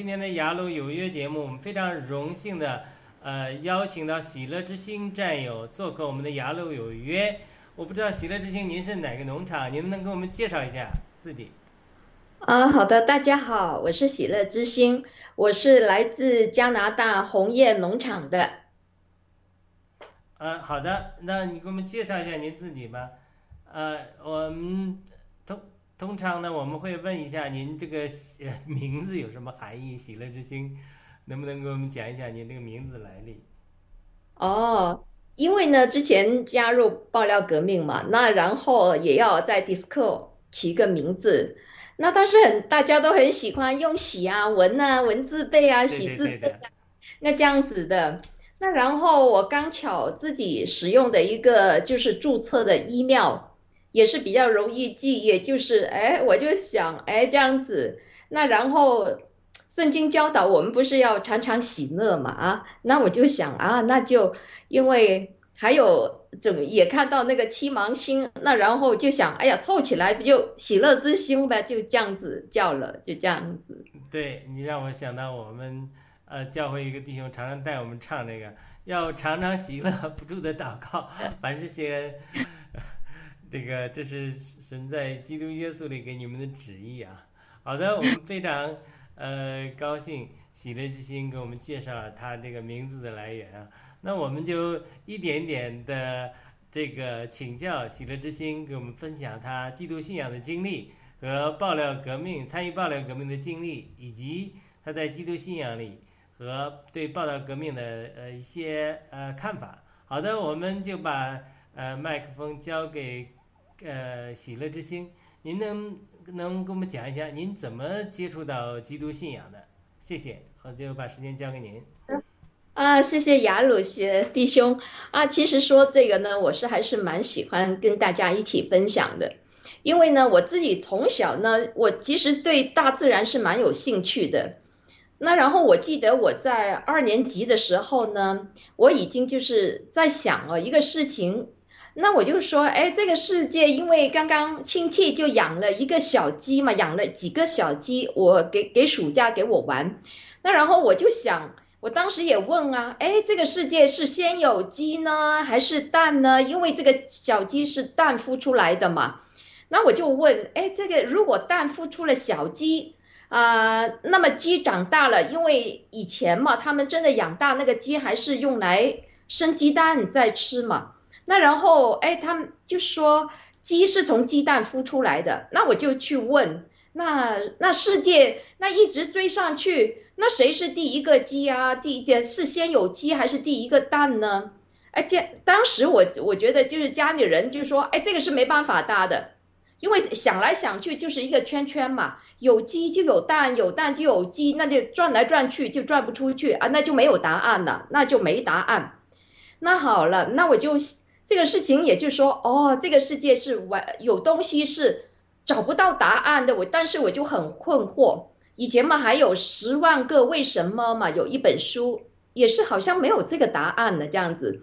今天的雅鲁有约节目，我们非常荣幸的呃邀请到喜乐之星战友做客我们的雅鲁有约。我不知道喜乐之星您是哪个农场，您能不能给我们介绍一下自己？啊，好的，大家好，我是喜乐之星，我是来自加拿大红叶农场的。呃，好的，那你给我们介绍一下您自己吧。呃，我们通通常呢，我们会问一下您这个呃 名字有什么含义？喜乐之星，能不能给我们讲一讲您这个名字来历？哦。因为呢，之前加入爆料革命嘛，那然后也要在 Discord 起个名字，那当时很大家都很喜欢用喜啊、文啊、文字辈啊、喜字辈啊，那这样子的。那然后我刚巧自己使用的一个就是注册的 email，也是比较容易记，也就是哎，我就想哎这样子，那然后。圣经教导我们不是要常常喜乐嘛啊，那我就想啊，那就因为还有怎么也看到那个七芒星，那然后就想，哎呀，凑起来不就喜乐之星呗，就这样子叫了，就这样子。对你让我想到我们呃教会一个弟兄常常带我们唱那个，要常常喜乐不住的祷告，凡是些这个这是神在基督耶稣里给你们的旨意啊。好的，我们非常。呃，高兴喜乐之心给我们介绍了他这个名字的来源啊，那我们就一点点的这个请教喜乐之心给我们分享他基督信仰的经历和爆料革命参与爆料革命的经历，以及他在基督信仰里和对爆料革命的呃一些呃看法。好的，我们就把呃麦克风交给呃喜乐之星，您能。能给我们讲一下您怎么接触到基督信仰的？谢谢，我就把时间交给您。啊，谢谢雅鲁学弟兄啊。其实说这个呢，我是还是蛮喜欢跟大家一起分享的，因为呢，我自己从小呢，我其实对大自然是蛮有兴趣的。那然后我记得我在二年级的时候呢，我已经就是在想哦一个事情。那我就说，哎，这个世界因为刚刚亲戚就养了一个小鸡嘛，养了几个小鸡，我给给暑假给我玩。那然后我就想，我当时也问啊，哎，这个世界是先有鸡呢，还是蛋呢？因为这个小鸡是蛋孵出来的嘛。那我就问，哎，这个如果蛋孵出了小鸡啊，那么鸡长大了，因为以前嘛，他们真的养大那个鸡还是用来生鸡蛋在吃嘛。那然后，哎，他们就说鸡是从鸡蛋孵出来的。那我就去问，那那世界那一直追上去，那谁是第一个鸡啊？第一点是先有鸡还是第一个蛋呢？哎，这当时我我觉得就是家里人就说，哎，这个是没办法搭的，因为想来想去就是一个圈圈嘛，有鸡就有蛋，有蛋就有鸡，那就转来转去就转不出去啊，那就没有答案了，那就没答案。那好了，那我就。这个事情也就是说，哦，这个世界是完有东西是找不到答案的。我但是我就很困惑。以前嘛还有十万个为什么嘛，有一本书也是好像没有这个答案的这样子。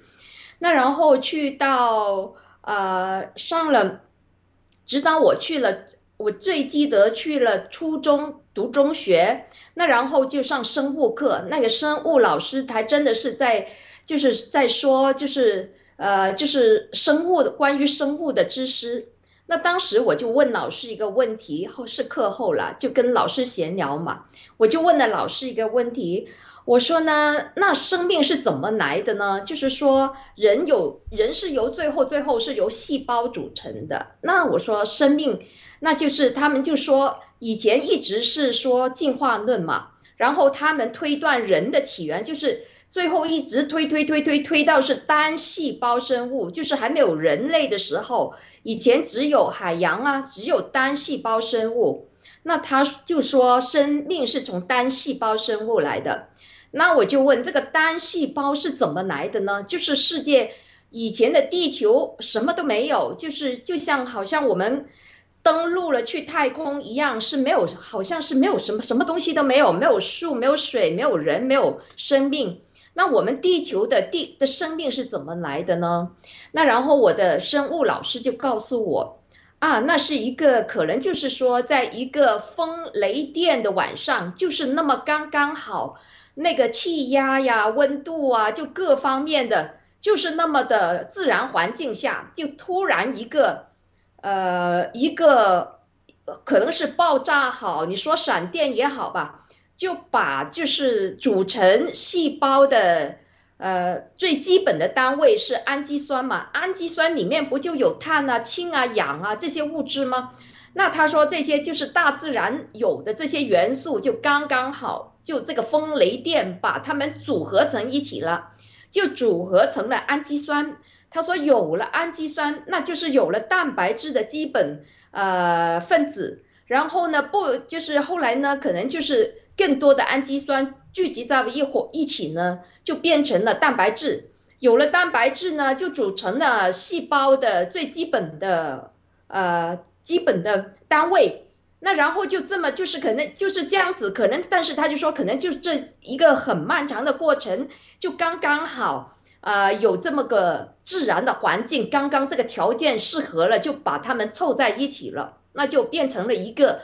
那然后去到呃上了，直到我去了，我最记得去了初中读中学，那然后就上生物课，那个生物老师还真的是在就是在说就是。呃，就是生物的关于生物的知识。那当时我就问老师一个问题，后是课后了，就跟老师闲聊嘛。我就问了老师一个问题，我说呢，那生命是怎么来的呢？就是说，人有人是由最后最后是由细胞组成的。那我说生命，那就是他们就说以前一直是说进化论嘛，然后他们推断人的起源就是。最后一直推推推推推到是单细胞生物，就是还没有人类的时候，以前只有海洋啊，只有单细胞生物。那他就说生命是从单细胞生物来的。那我就问这个单细胞是怎么来的呢？就是世界以前的地球什么都没有，就是就像好像我们登陆了去太空一样，是没有，好像是没有什么什么东西都没有，没有树，没有水，没有人，没有生命。那我们地球的地的生命是怎么来的呢？那然后我的生物老师就告诉我，啊，那是一个可能就是说，在一个风雷电的晚上，就是那么刚刚好，那个气压呀、温度啊，就各方面的，就是那么的自然环境下，就突然一个，呃，一个可能是爆炸好，你说闪电也好吧，就把就是组成细胞的。呃，最基本的单位是氨基酸嘛？氨基酸里面不就有碳啊、氢啊、氧啊这些物质吗？那他说这些就是大自然有的这些元素，就刚刚好，就这个风雷电把它们组合成一起了，就组合成了氨基酸。他说有了氨基酸，那就是有了蛋白质的基本呃分子。然后呢，不就是后来呢，可能就是更多的氨基酸。聚集在了一伙一起呢，就变成了蛋白质。有了蛋白质呢，就组成了细胞的最基本的呃基本的单位。那然后就这么就是可能就是这样子，可能但是他就说可能就是这一个很漫长的过程，就刚刚好啊有这么个自然的环境，刚刚这个条件适合了，就把它们凑在一起了，那就变成了一个。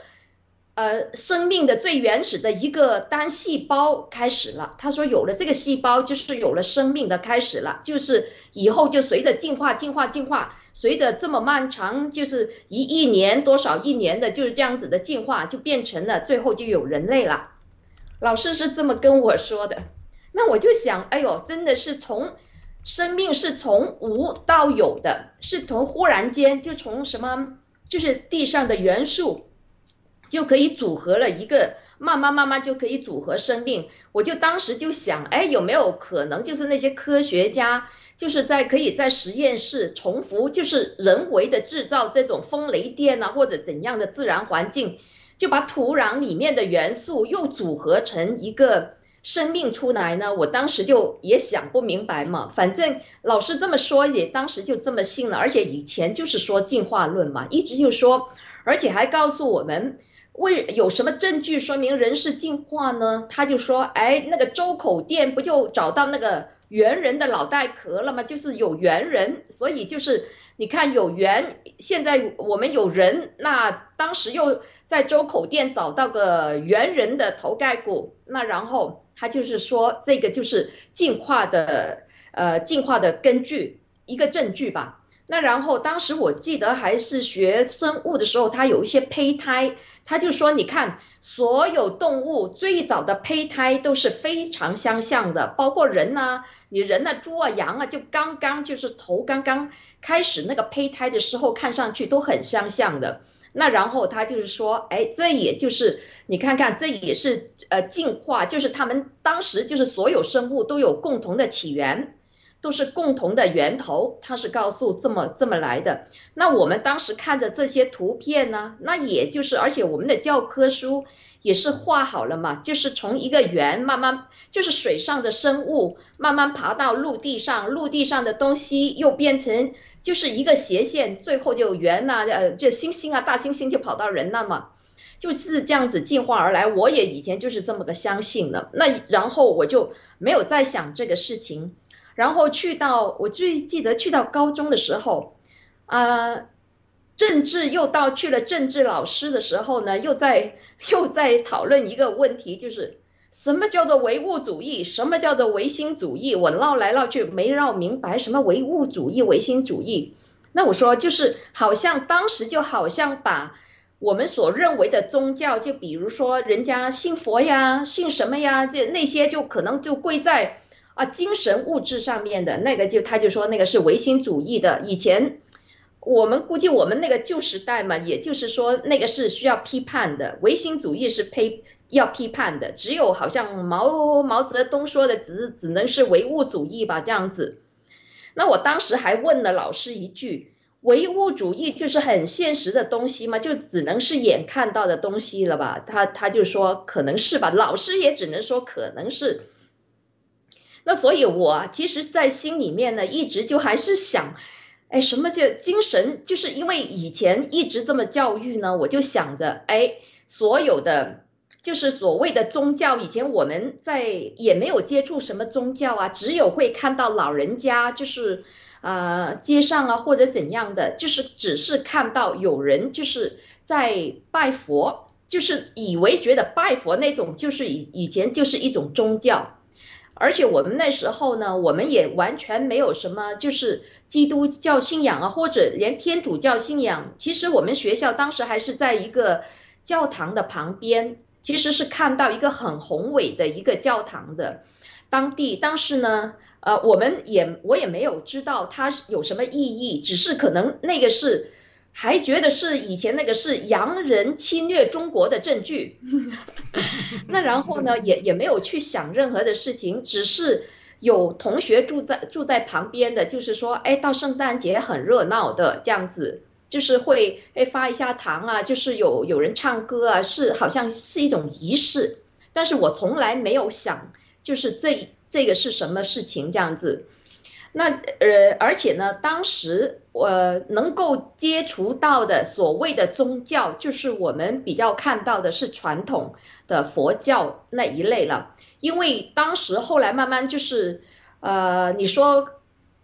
呃，生命的最原始的一个单细胞开始了。他说，有了这个细胞，就是有了生命的开始了。就是以后就随着进化、进化、进化，随着这么漫长，就是一亿年多少亿年的，就是这样子的进化，就变成了最后就有人类了。老师是这么跟我说的。那我就想，哎呦，真的是从生命是从无到有的，是从忽然间就从什么，就是地上的元素。就可以组合了一个，慢慢慢慢就可以组合生命。我就当时就想，哎，有没有可能就是那些科学家，就是在可以在实验室重复，就是人为的制造这种风雷电啊，或者怎样的自然环境，就把土壤里面的元素又组合成一个生命出来呢？我当时就也想不明白嘛。反正老师这么说，也当时就这么信了。而且以前就是说进化论嘛，一直就说，而且还告诉我们。为有什么证据说明人是进化呢？他就说，哎，那个周口店不就找到那个猿人的脑袋壳了吗？就是有猿人，所以就是你看有猿，现在我们有人，那当时又在周口店找到个猿人的头盖骨，那然后他就是说这个就是进化的，呃，进化的根据一个证据吧。那然后当时我记得还是学生物的时候，他有一些胚胎。他就说：“你看，所有动物最早的胚胎都是非常相像的，包括人呐，你人呐，猪啊、羊啊，就刚刚就是头刚刚开始那个胚胎的时候，看上去都很相像的。那然后他就是说，哎，这也就是你看看，这也是呃进化，就是他们当时就是所有生物都有共同的起源。”都是共同的源头，它是告诉这么这么来的。那我们当时看着这些图片呢，那也就是，而且我们的教科书也是画好了嘛，就是从一个圆慢慢，就是水上的生物慢慢爬到陆地上，陆地上的东西又变成就是一个斜线，最后就圆呐，呃，就猩猩啊，大猩猩就跑到人了嘛，就是这样子进化而来。我也以前就是这么个相信的，那然后我就没有再想这个事情。然后去到我最记得去到高中的时候，啊，政治又到去了政治老师的时候呢，又在 又在讨论一个问题，就是什么叫做唯物主义，什么叫做唯心主义？我绕来绕去没绕明白什么唯物主义、唯心主义。那我说就是好像当时就好像把我们所认为的宗教，就比如说人家信佛呀、信什么呀，这那些就可能就归在。啊，精神物质上面的那个，就他就说那个是唯心主义的。以前我们估计我们那个旧时代嘛，也就是说那个是需要批判的，唯心主义是批要批判的。只有好像毛毛泽东说的，只只能是唯物主义吧，这样子。那我当时还问了老师一句：唯物主义就是很现实的东西吗？就只能是眼看到的东西了吧？他他就说可能是吧，老师也只能说可能是。那所以，我其实，在心里面呢，一直就还是想，哎，什么叫精神？就是因为以前一直这么教育呢，我就想着，哎，所有的就是所谓的宗教，以前我们在也没有接触什么宗教啊，只有会看到老人家，就是啊街上啊或者怎样的，就是只是看到有人就是在拜佛，就是以为觉得拜佛那种就是以以前就是一种宗教。而且我们那时候呢，我们也完全没有什么，就是基督教信仰啊，或者连天主教信仰。其实我们学校当时还是在一个教堂的旁边，其实是看到一个很宏伟的一个教堂的。当地当时呢，呃，我们也我也没有知道它有什么意义，只是可能那个是。还觉得是以前那个是洋人侵略中国的证据，那然后呢，也也没有去想任何的事情，只是有同学住在住在旁边的，就是说，哎，到圣诞节很热闹的这样子，就是会哎发一下糖啊，就是有有人唱歌啊，是好像是一种仪式，但是我从来没有想，就是这这个是什么事情这样子。那呃，而且呢，当时我能够接触到的所谓的宗教，就是我们比较看到的是传统的佛教那一类了。因为当时后来慢慢就是，呃，你说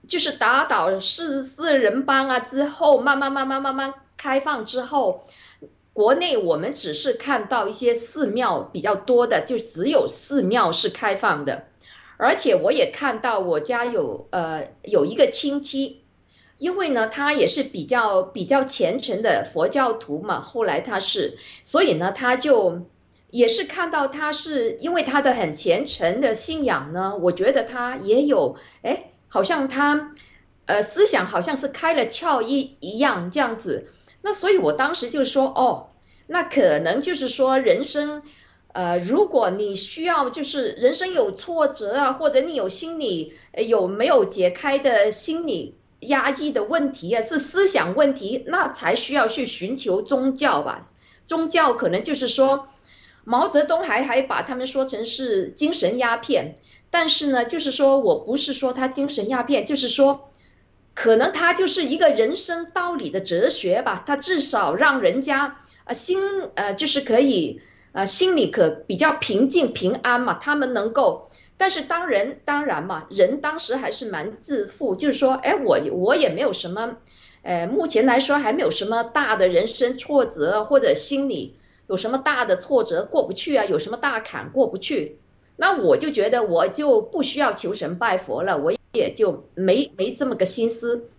就是打倒四四人帮啊之后，慢慢慢慢慢慢开放之后，国内我们只是看到一些寺庙比较多的，就只有寺庙是开放的。而且我也看到我家有呃有一个亲戚，因为呢他也是比较比较虔诚的佛教徒嘛，后来他是，所以呢他就也是看到他是因为他的很虔诚的信仰呢，我觉得他也有哎，好像他呃思想好像是开了窍一一样这样子，那所以我当时就说哦，那可能就是说人生。呃，如果你需要就是人生有挫折啊，或者你有心理有没有解开的心理压抑的问题啊，是思想问题，那才需要去寻求宗教吧。宗教可能就是说，毛泽东还还把他们说成是精神鸦片，但是呢，就是说我不是说他精神鸦片，就是说，可能他就是一个人生道理的哲学吧，他至少让人家啊心呃就是可以。呃，心里可比较平静平安嘛，他们能够，但是当人当然嘛，人当时还是蛮自负，就是说，哎，我我也没有什么，呃，目前来说还没有什么大的人生挫折，或者心里有什么大的挫折过不去啊，有什么大坎过不去，那我就觉得我就不需要求神拜佛了，我也就没没这么个心思。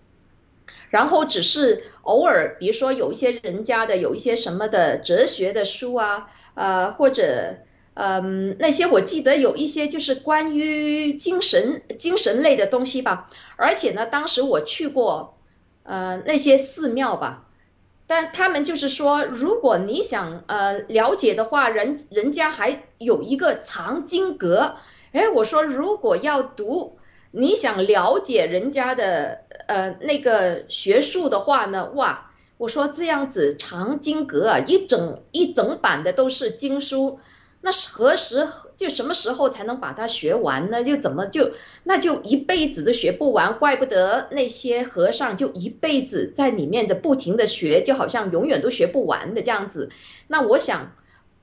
然后只是偶尔，比如说有一些人家的有一些什么的哲学的书啊，呃，或者嗯那些我记得有一些就是关于精神精神类的东西吧。而且呢，当时我去过呃那些寺庙吧，但他们就是说，如果你想呃了解的话，人人家还有一个藏经阁。哎，我说如果要读。你想了解人家的呃那个学术的话呢？哇，我说这样子藏经阁啊，一整一整版的都是经书，那何时就什么时候才能把它学完呢？就怎么就那就一辈子都学不完，怪不得那些和尚就一辈子在里面的不停的学，就好像永远都学不完的这样子。那我想，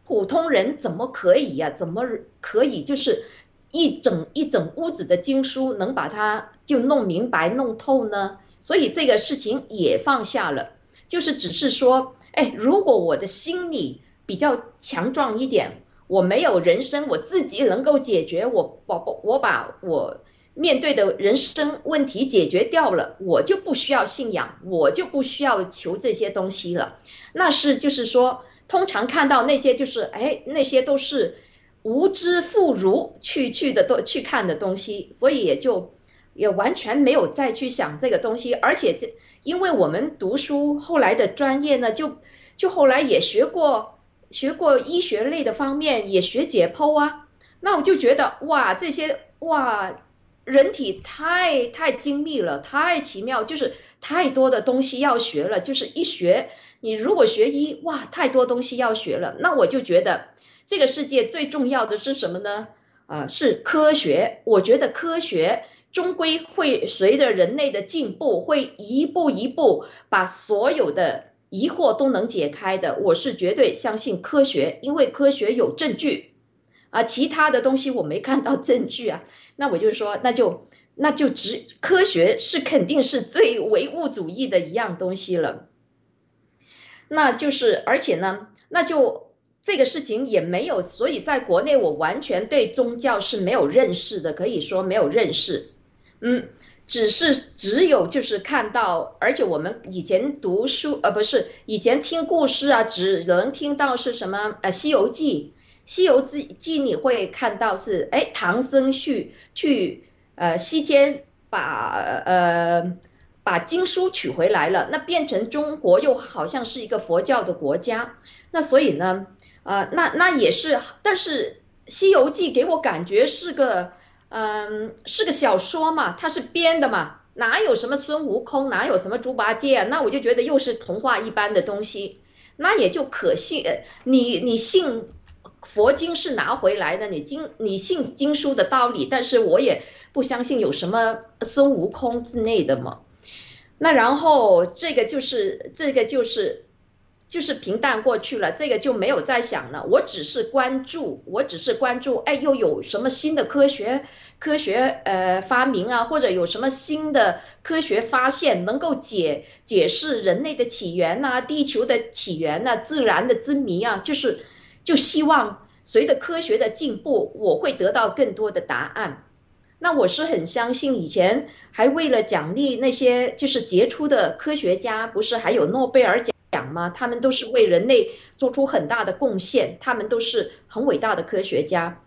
普通人怎么可以呀？怎么可以就是？一整一整屋子的经书，能把它就弄明白弄透呢？所以这个事情也放下了，就是只是说，哎，如果我的心理比较强壮一点，我没有人生我自己能够解决，我宝宝我把我面对的人生问题解决掉了，我就不需要信仰，我就不需要求这些东西了。那是就是说，通常看到那些就是，哎，那些都是。无知妇孺去去的都去看的东西，所以也就也完全没有再去想这个东西。而且这，因为我们读书后来的专业呢，就就后来也学过学过医学类的方面，也学解剖啊。那我就觉得哇，这些哇，人体太太精密了，太奇妙，就是太多的东西要学了。就是一学，你如果学医，哇，太多东西要学了。那我就觉得。这个世界最重要的是什么呢？啊，是科学。我觉得科学终归会随着人类的进步，会一步一步把所有的疑惑都能解开的。我是绝对相信科学，因为科学有证据。啊，其他的东西我没看到证据啊。那我就说，那就那就只科学是肯定是最唯物主义的一样东西了。那就是而且呢，那就这个事情也没有，所以在国内我完全对宗教是没有认识的，可以说没有认识。嗯。只是只有就是看到，而且我们以前读书，呃，不是以前听故事啊，只能听到是什么，呃，《西游记》，《西游记》记你会看到是，哎，唐僧去去，呃，西天把呃把经书取回来了，那变成中国又好像是一个佛教的国家，那所以呢，啊，那那也是，但是《西游记》给我感觉是个。嗯，是个小说嘛，它是编的嘛，哪有什么孙悟空，哪有什么猪八戒？那我就觉得又是童话一般的东西，那也就可信。你你信佛经是拿回来的，你经你信经书的道理，但是我也不相信有什么孙悟空之类的嘛。那然后这个就是这个就是。就是平淡过去了，这个就没有再想了。我只是关注，我只是关注，哎，又有什么新的科学科学呃发明啊，或者有什么新的科学发现能够解解释人类的起源呐，地球的起源呐，自然的之谜啊，就是就希望随着科学的进步，我会得到更多的答案。那我是很相信，以前还为了奖励那些就是杰出的科学家，不是还有诺贝尔奖？他们都是为人类做出很大的贡献，他们都是很伟大的科学家。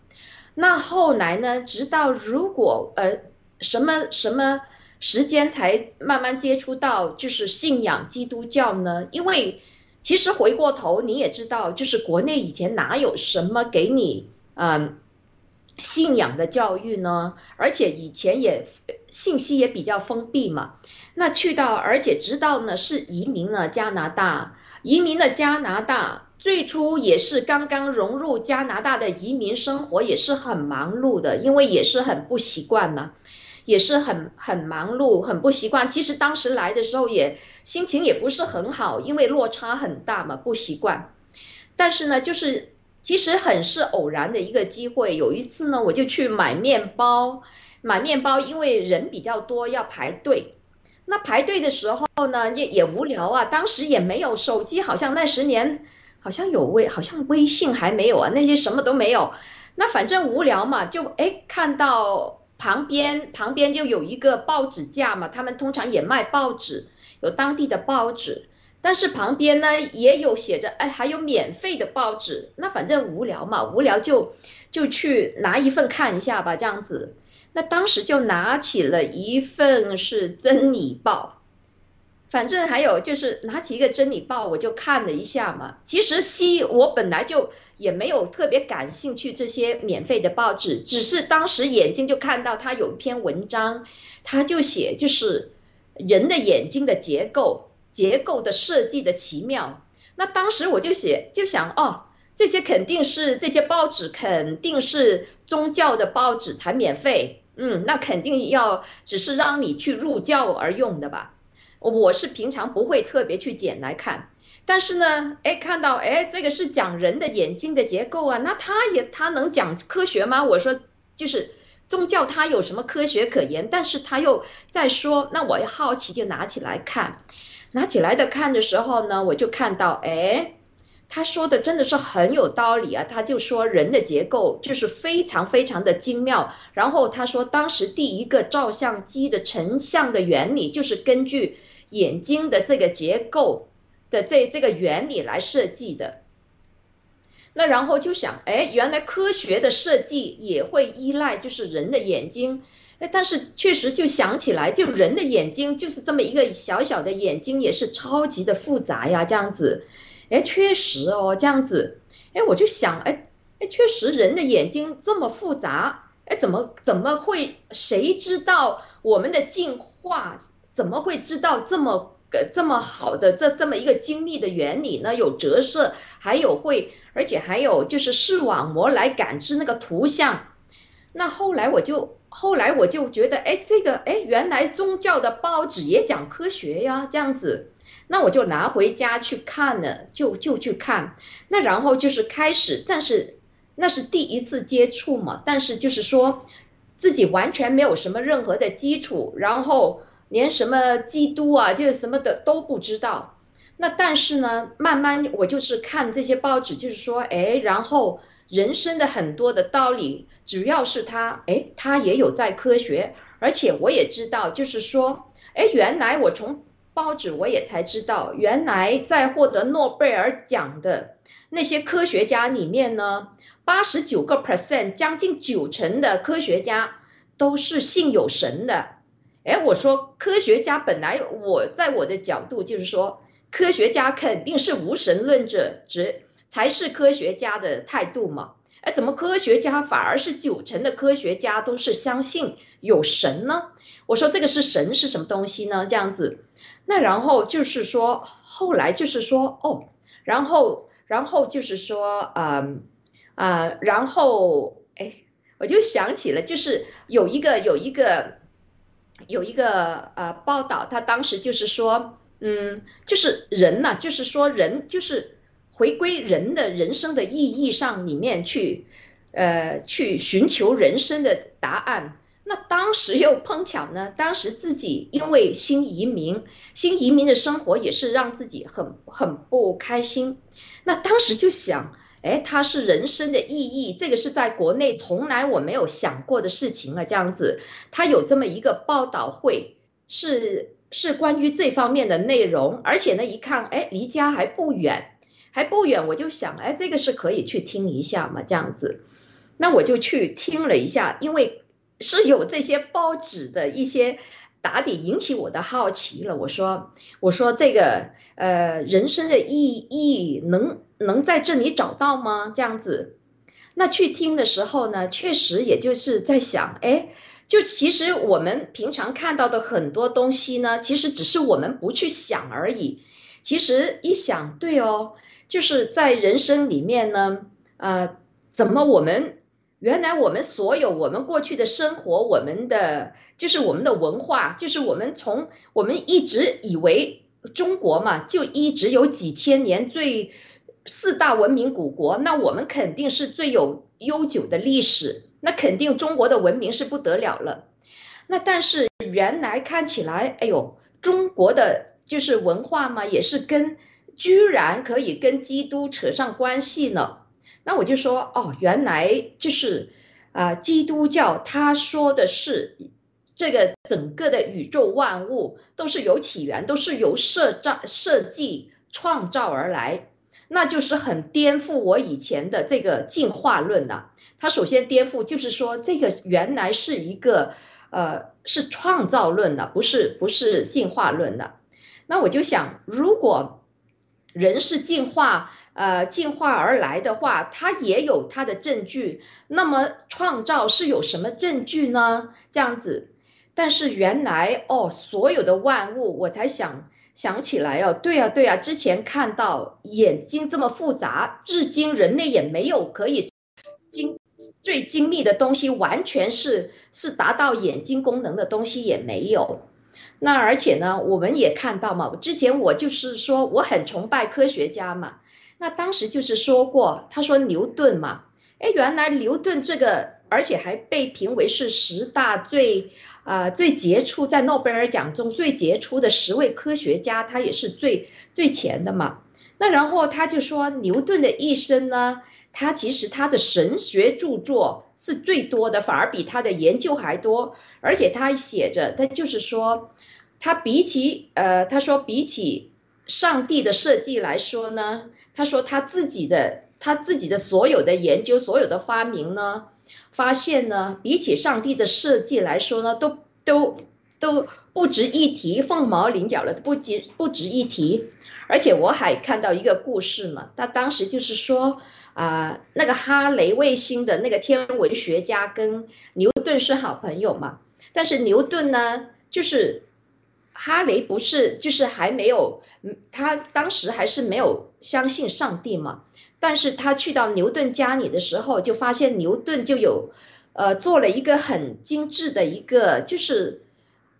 那后来呢？直到如果呃什么什么时间才慢慢接触到就是信仰基督教呢？因为其实回过头你也知道，就是国内以前哪有什么给你嗯。信仰的教育呢，而且以前也信息也比较封闭嘛。那去到，而且知道呢是移民了加拿大，移民了加拿大，最初也是刚刚融入加拿大的移民生活，也是很忙碌的，因为也是很不习惯呢，也是很很忙碌，很不习惯。其实当时来的时候也心情也不是很好，因为落差很大嘛，不习惯。但是呢，就是。其实很是偶然的一个机会。有一次呢，我就去买面包，买面包，因为人比较多，要排队。那排队的时候呢，也也无聊啊。当时也没有手机，好像那十年好像有微，好像微信还没有啊，那些什么都没有。那反正无聊嘛，就哎看到旁边旁边就有一个报纸架嘛，他们通常也卖报纸，有当地的报纸。但是旁边呢也有写着，哎，还有免费的报纸。那反正无聊嘛，无聊就就去拿一份看一下吧，这样子。那当时就拿起了一份是《真理报》，反正还有就是拿起一个《真理报》，我就看了一下嘛。其实西我本来就也没有特别感兴趣这些免费的报纸，只是当时眼睛就看到他有一篇文章，他就写就是人的眼睛的结构。结构的设计的奇妙，那当时我就写就想哦，这些肯定是这些报纸肯定是宗教的报纸才免费，嗯，那肯定要只是让你去入教而用的吧。我是平常不会特别去捡来看，但是呢，哎，看到哎，这个是讲人的眼睛的结构啊，那他也他能讲科学吗？我说就是宗教它有什么科学可言？但是他又在说，那我好奇就拿起来看。拿起来的看的时候呢，我就看到，哎，他说的真的是很有道理啊。他就说人的结构就是非常非常的精妙。然后他说，当时第一个照相机的成像的原理就是根据眼睛的这个结构的这这个原理来设计的。那然后就想，哎，原来科学的设计也会依赖就是人的眼睛。哎，但是确实就想起来，就人的眼睛就是这么一个小小的眼睛，也是超级的复杂呀，这样子。哎，确实哦，这样子。哎，我就想，哎，哎，确实人的眼睛这么复杂，哎，怎么怎么会？谁知道我们的进化怎么会知道这么个这么好的这这么一个精密的原理呢？有折射，还有会，而且还有就是视网膜来感知那个图像。那后来我就。后来我就觉得，哎，这个，哎，原来宗教的报纸也讲科学呀，这样子，那我就拿回家去看了，就就去看，那然后就是开始，但是那是第一次接触嘛，但是就是说，自己完全没有什么任何的基础，然后连什么基督啊，就是什么的都不知道。那但是呢，慢慢我就是看这些报纸，就是说，哎，然后人生的很多的道理，只要是他，哎，他也有在科学，而且我也知道，就是说，哎，原来我从报纸我也才知道，原来在获得诺贝尔奖的那些科学家里面呢，八十九个 percent，将近九成的科学家都是信有神的。哎，我说科学家本来我在我的角度就是说。科学家肯定是无神论者，只才是科学家的态度嘛？哎，怎么科学家反而是九成的科学家都是相信有神呢？我说这个是神是什么东西呢？这样子，那然后就是说，后来就是说，哦，然后然后就是说，嗯啊，然后哎，我就想起了，就是有一个有一个有一个呃报道，他当时就是说。嗯，就是人呐，就是说人就是回归人的人生的意义上里面去，呃，去寻求人生的答案。那当时又碰巧呢，当时自己因为新移民，新移民的生活也是让自己很很不开心。那当时就想，哎，它是人生的意义，这个是在国内从来我没有想过的事情啊，这样子，他有这么一个报道会是。是关于这方面的内容，而且呢，一看，哎，离家还不远，还不远，我就想，哎，这个是可以去听一下嘛，这样子，那我就去听了一下，因为是有这些报纸的一些打底引起我的好奇了。我说，我说这个，呃，人生的意义能能在这里找到吗？这样子，那去听的时候呢，确实也就是在想，哎。就其实我们平常看到的很多东西呢，其实只是我们不去想而已。其实一想，对哦，就是在人生里面呢，呃，怎么我们原来我们所有我们过去的生活，我们的就是我们的文化，就是我们从我们一直以为中国嘛，就一直有几千年最四大文明古国，那我们肯定是最有悠久的历史。那肯定中国的文明是不得了了，那但是原来看起来，哎呦，中国的就是文化嘛，也是跟居然可以跟基督扯上关系呢。那我就说，哦，原来就是啊，基督教他说的是这个整个的宇宙万物都是有起源，都是由设造设计创造而来，那就是很颠覆我以前的这个进化论呐。他首先颠覆，就是说这个原来是一个，呃，是创造论的，不是不是进化论的。那我就想，如果人是进化，呃，进化而来的话，它也有它的证据。那么创造是有什么证据呢？这样子，但是原来哦，所有的万物，我才想想起来哦，对啊对啊，之前看到眼睛这么复杂，至今人类也没有可以经。最精密的东西，完全是是达到眼睛功能的东西也没有。那而且呢，我们也看到嘛，之前我就是说我很崇拜科学家嘛。那当时就是说过，他说牛顿嘛，哎，原来牛顿这个，而且还被评为是十大最啊最杰出，在诺贝尔奖中最杰出的十位科学家，他也是最最前的嘛。那然后他就说牛顿的一生呢。他其实他的神学著作是最多的，反而比他的研究还多。而且他写着，他就是说，他比起呃，他说比起上帝的设计来说呢，他说他自己的他自己的所有的研究、所有的发明呢，发现呢，比起上帝的设计来说呢，都都都不值一提，凤毛麟角了，不值不值一提。而且我还看到一个故事嘛，他当时就是说。啊，那个哈雷卫星的那个天文学家跟牛顿是好朋友嘛？但是牛顿呢，就是哈雷不是，就是还没有，他当时还是没有相信上帝嘛。但是他去到牛顿家里的时候，就发现牛顿就有，呃，做了一个很精致的一个，就是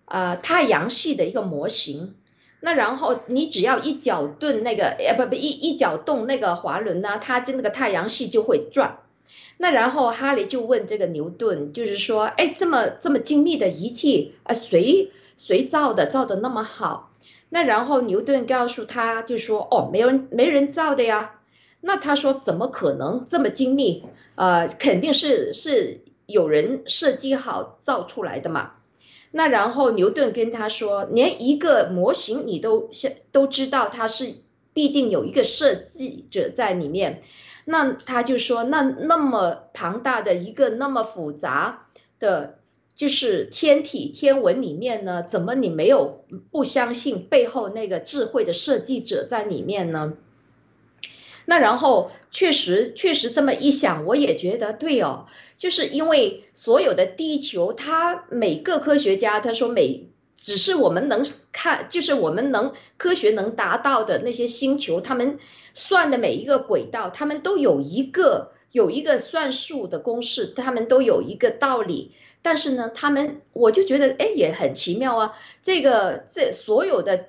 呃太阳系的一个模型。那然后你只要一脚顿那个，呃不不一一脚动那个滑轮呢，它就那个太阳系就会转。那然后哈雷就问这个牛顿，就是说，哎，这么这么精密的仪器啊，谁谁造的，造的那么好？那然后牛顿告诉他，就说，哦，没人没人造的呀。那他说，怎么可能这么精密？呃，肯定是是有人设计好造出来的嘛。那然后牛顿跟他说，连一个模型你都都知道，它是必定有一个设计者在里面。那他就说，那那么庞大的一个那么复杂的，就是天体天文里面呢，怎么你没有不相信背后那个智慧的设计者在里面呢？那然后确实确实这么一想，我也觉得对哦，就是因为所有的地球，它每个科学家他说每。只是我们能看，就是我们能科学能达到的那些星球，他们算的每一个轨道，他们都有一个有一个算术的公式，他们都有一个道理。但是呢，他们我就觉得，哎，也很奇妙啊。这个这所有的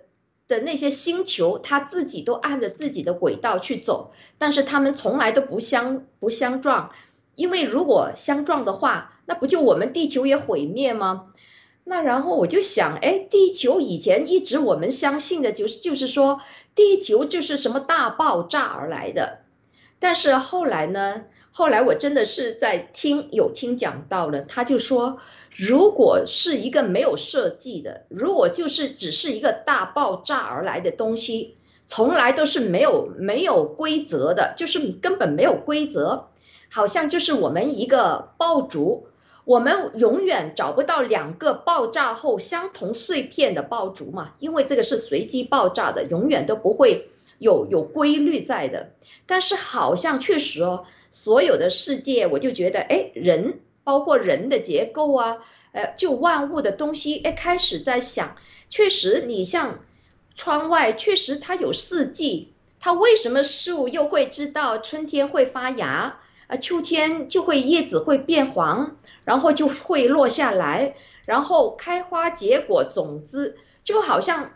的那些星球，它自己都按着自己的轨道去走，但是他们从来都不相不相撞，因为如果相撞的话，那不就我们地球也毁灭吗？那然后我就想，哎，地球以前一直我们相信的就是，就是说地球就是什么大爆炸而来的。但是后来呢，后来我真的是在听有听讲到了，他就说，如果是一个没有设计的，如果就是只是一个大爆炸而来的东西，从来都是没有没有规则的，就是根本没有规则，好像就是我们一个爆竹。我们永远找不到两个爆炸后相同碎片的爆竹嘛，因为这个是随机爆炸的，永远都不会有有规律在的。但是好像确实哦，所有的世界，我就觉得，哎，人包括人的结构啊，呃，就万物的东西，哎，开始在想，确实，你像窗外，确实它有四季，它为什么树又会知道春天会发芽？啊，秋天就会叶子会变黄，然后就会落下来，然后开花结果，种子就好像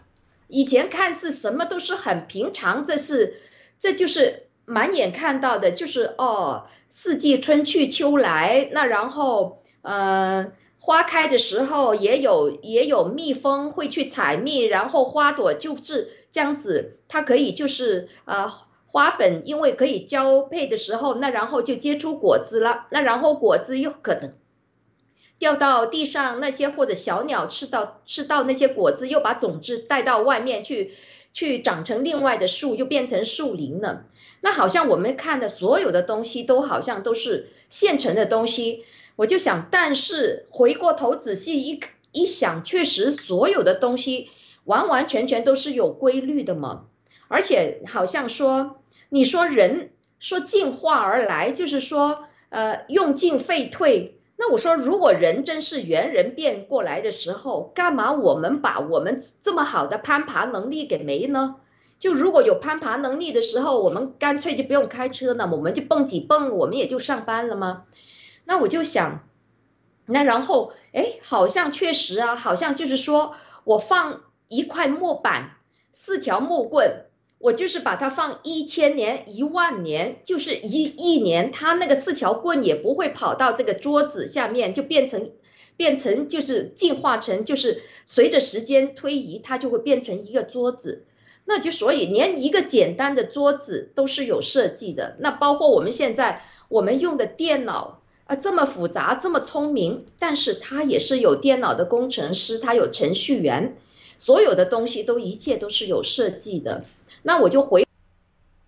以前看似什么都是很平常，这是这就是满眼看到的，就是哦，四季春去秋来，那然后呃，花开的时候也有也有蜜蜂会去采蜜，然后花朵就是这样子，它可以就是啊。花粉因为可以交配的时候，那然后就结出果子了，那然后果子又可能掉到地上，那些或者小鸟吃到吃到那些果子，又把种子带到外面去，去长成另外的树，又变成树林了。那好像我们看的所有的东西都好像都是现成的东西，我就想，但是回过头仔细一一想，确实所有的东西完完全全都是有规律的嘛，而且好像说。你说人说进化而来，就是说，呃，用进废退。那我说，如果人真是猿人变过来的时候，干嘛我们把我们这么好的攀爬能力给没呢？就如果有攀爬能力的时候，我们干脆就不用开车呢，我们就蹦几蹦，我们也就上班了吗？那我就想，那然后，哎，好像确实啊，好像就是说我放一块木板，四条木棍。我就是把它放一千年、一万年，就是一亿年，它那个四条棍也不会跑到这个桌子下面，就变成，变成就是进化成，就是随着时间推移，它就会变成一个桌子。那就所以连一个简单的桌子都是有设计的。那包括我们现在我们用的电脑啊，这么复杂，这么聪明，但是它也是有电脑的工程师，它有程序员，所有的东西都一切都是有设计的。那我就回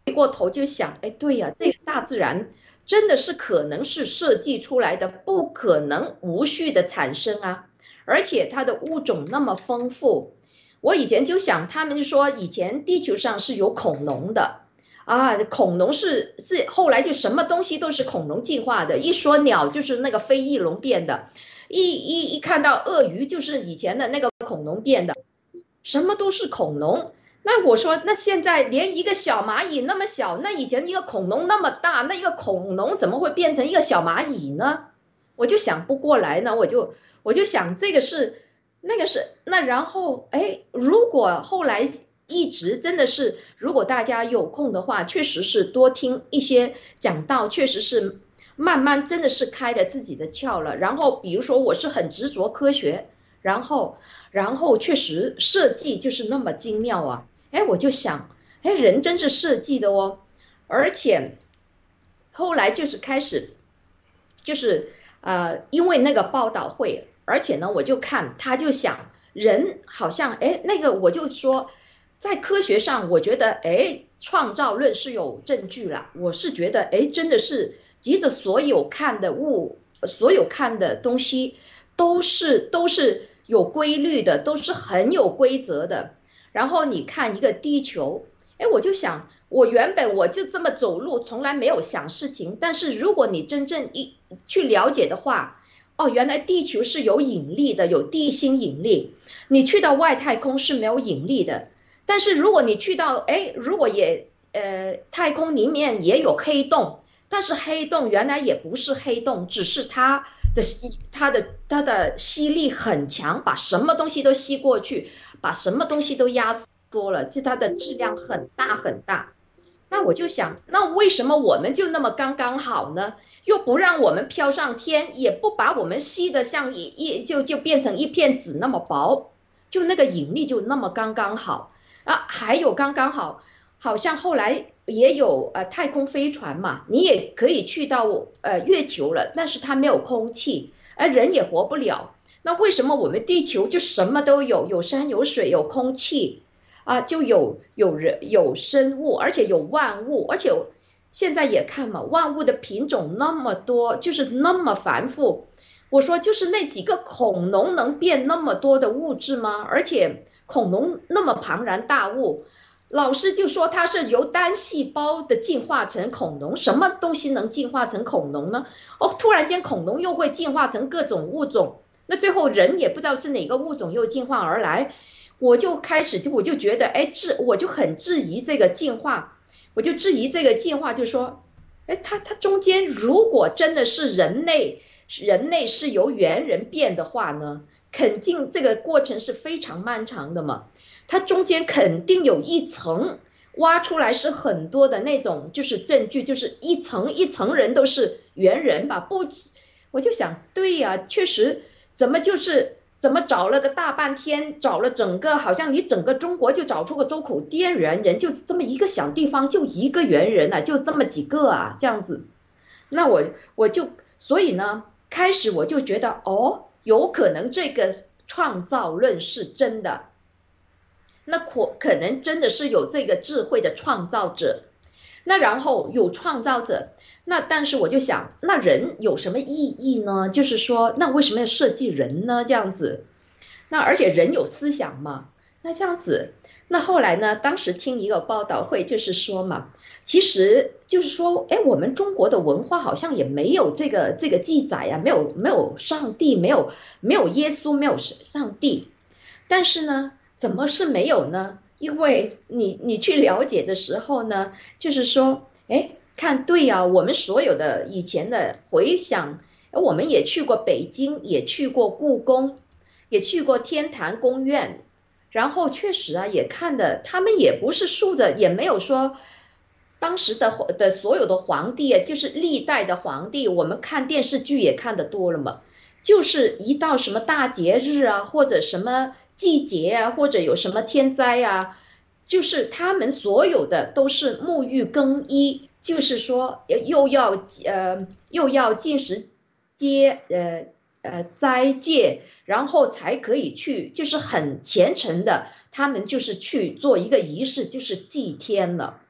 回过头就想，哎，对呀，这个大自然真的是可能是设计出来的，不可能无序的产生啊！而且它的物种那么丰富，我以前就想，他们说以前地球上是有恐龙的啊，恐龙是是后来就什么东西都是恐龙进化的，一说鸟就是那个飞翼龙变的，一一一看到鳄鱼就是以前的那个恐龙变的，什么都是恐龙。那我说，那现在连一个小蚂蚁那么小，那以前一个恐龙那么大，那一个恐龙怎么会变成一个小蚂蚁呢？我就想不过来呢，我就我就想这个是那个是那然后哎，如果后来一直真的是，如果大家有空的话，确实是多听一些讲道，确实是慢慢真的是开了自己的窍了。然后比如说我是很执着科学，然后然后确实设计就是那么精妙啊，哎，我就想，哎，人真是设计的哦，而且后来就是开始，就是呃，因为那个报道会，而且呢，我就看他就想。人好像哎，那个我就说，在科学上，我觉得哎，创造论是有证据了。我是觉得哎，真的是，急着所有看的物，所有看的东西，都是都是有规律的，都是很有规则的。然后你看一个地球，哎，我就想，我原本我就这么走路，从来没有想事情。但是如果你真正一去了解的话，哦，原来地球是有引力的，有地心引力。你去到外太空是没有引力的，但是如果你去到，哎，如果也，呃，太空里面也有黑洞，但是黑洞原来也不是黑洞，只是它的吸，它的它的吸力很强，把什么东西都吸过去，把什么东西都压缩了，就它的质量很大很大。那我就想，那为什么我们就那么刚刚好呢？又不让我们飘上天，也不把我们吸得像一一就就变成一片纸那么薄，就那个引力就那么刚刚好啊！还有刚刚好，好像后来也有呃太空飞船嘛，你也可以去到呃月球了，但是它没有空气，而人也活不了。那为什么我们地球就什么都有，有山有水有空气？啊，就有有人有生物，而且有万物，而且现在也看嘛，万物的品种那么多，就是那么繁复。我说，就是那几个恐龙能变那么多的物质吗？而且恐龙那么庞然大物，老师就说它是由单细胞的进化成恐龙，什么东西能进化成恐龙呢？哦，突然间恐龙又会进化成各种物种，那最后人也不知道是哪个物种又进化而来。我就开始就我就觉得，哎，质我就很质疑这个进化，我就质疑这个进化，就说，哎，它它中间如果真的是人类，人类是由猿人变的话呢，肯定这个过程是非常漫长的嘛，它中间肯定有一层挖出来是很多的那种就是证据，就是一层一层人都是猿人吧？不，我就想，对呀，确实，怎么就是。怎么找了个大半天，找了整个，好像你整个中国就找出个周口店猿人，就这么一个小地方，就一个猿人啊，就这么几个啊，这样子。那我我就所以呢，开始我就觉得哦，有可能这个创造论是真的，那可可能真的是有这个智慧的创造者，那然后有创造者。那但是我就想，那人有什么意义呢？就是说，那为什么要设计人呢？这样子，那而且人有思想嘛？那这样子，那后来呢？当时听一个报道会，就是说嘛，其实就是说，哎，我们中国的文化好像也没有这个这个记载呀，没有没有上帝，没有没有耶稣，没有上帝，但是呢，怎么是没有呢？因为你你去了解的时候呢，就是说，哎。看对呀，我们所有的以前的回想，我们也去过北京，也去过故宫，也去过天坛公园，然后确实啊，也看的，他们也不是竖着，也没有说当时的的所有的皇帝啊，就是历代的皇帝，我们看电视剧也看得多了嘛，就是一到什么大节日啊，或者什么季节啊，或者有什么天灾啊，就是他们所有的都是沐浴更衣。就是说，又要呃又要进食接呃呃斋戒，然后才可以去，就是很虔诚的，他们就是去做一个仪式，就是祭天了。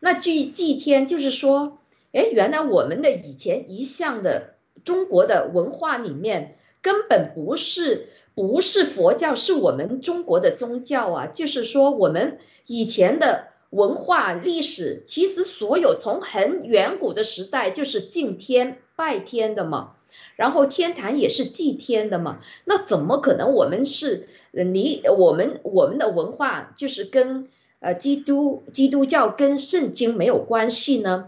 那祭祭天就是说，哎，原来我们的以前一向的中国的文化里面，根本不是不是佛教，是我们中国的宗教啊。就是说，我们以前的。文化历史其实所有从很远古的时代就是敬天拜天的嘛，然后天坛也是祭天的嘛，那怎么可能我们是你我们我们的文化就是跟呃基督基督教跟圣经没有关系呢？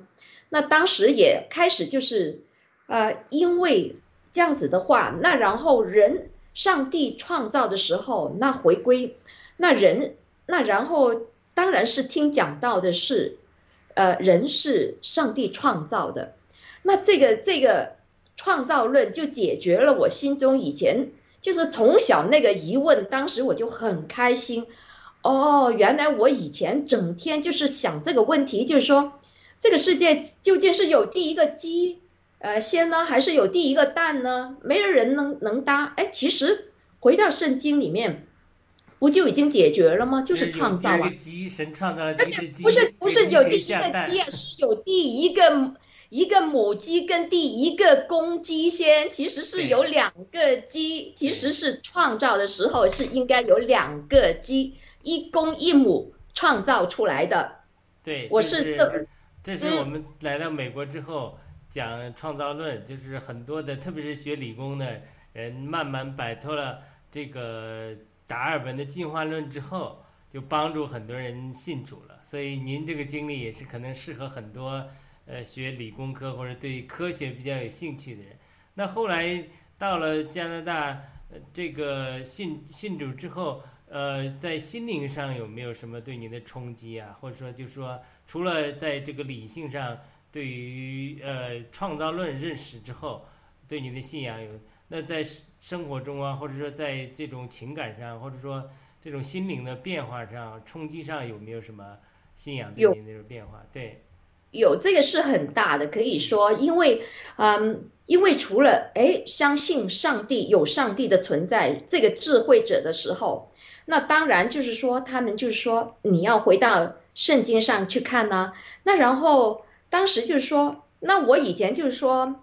那当时也开始就是呃因为这样子的话，那然后人上帝创造的时候，那回归那人那然后。当然是听讲到的是，呃，人是上帝创造的。那这个这个创造论就解决了我心中以前就是从小那个疑问，当时我就很开心。哦，原来我以前整天就是想这个问题，就是说这个世界究竟是有第一个鸡呃先呢，还是有第一个蛋呢？没有人能能答。哎，其实回到圣经里面，不就已经解决了吗？就是创造啊。鸡，神创造了第一只鸡。不是不是有第一个鸡啊，是有第一个一个母鸡跟第一个公鸡先，其实是有两个鸡，其实是创造的时候是应该有两个鸡。一公一母创造出来的，对，我是这，这是我们来到美国之后讲创造论，就是很多的，特别是学理工的人，慢慢摆脱了这个达尔文的进化论之后，就帮助很多人信主了。所以您这个经历也是可能适合很多呃学理工科或者对科学比较有兴趣的人。那后来到了加拿大，呃这个信信主之后。呃，在心灵上有没有什么对您的冲击啊？或者说，就是说，除了在这个理性上对于呃创造论认识之后，对你的信仰有，那在生活中啊，或者说在这种情感上，或者说这种心灵的变化上冲击上有没有什么信仰对您那种变化？对，有这个是很大的，可以说，因为嗯，因为除了哎相信上帝有上帝的存在这个智慧者的时候。那当然就是说，他们就是说，你要回到圣经上去看呢。那然后当时就是说，那我以前就是说，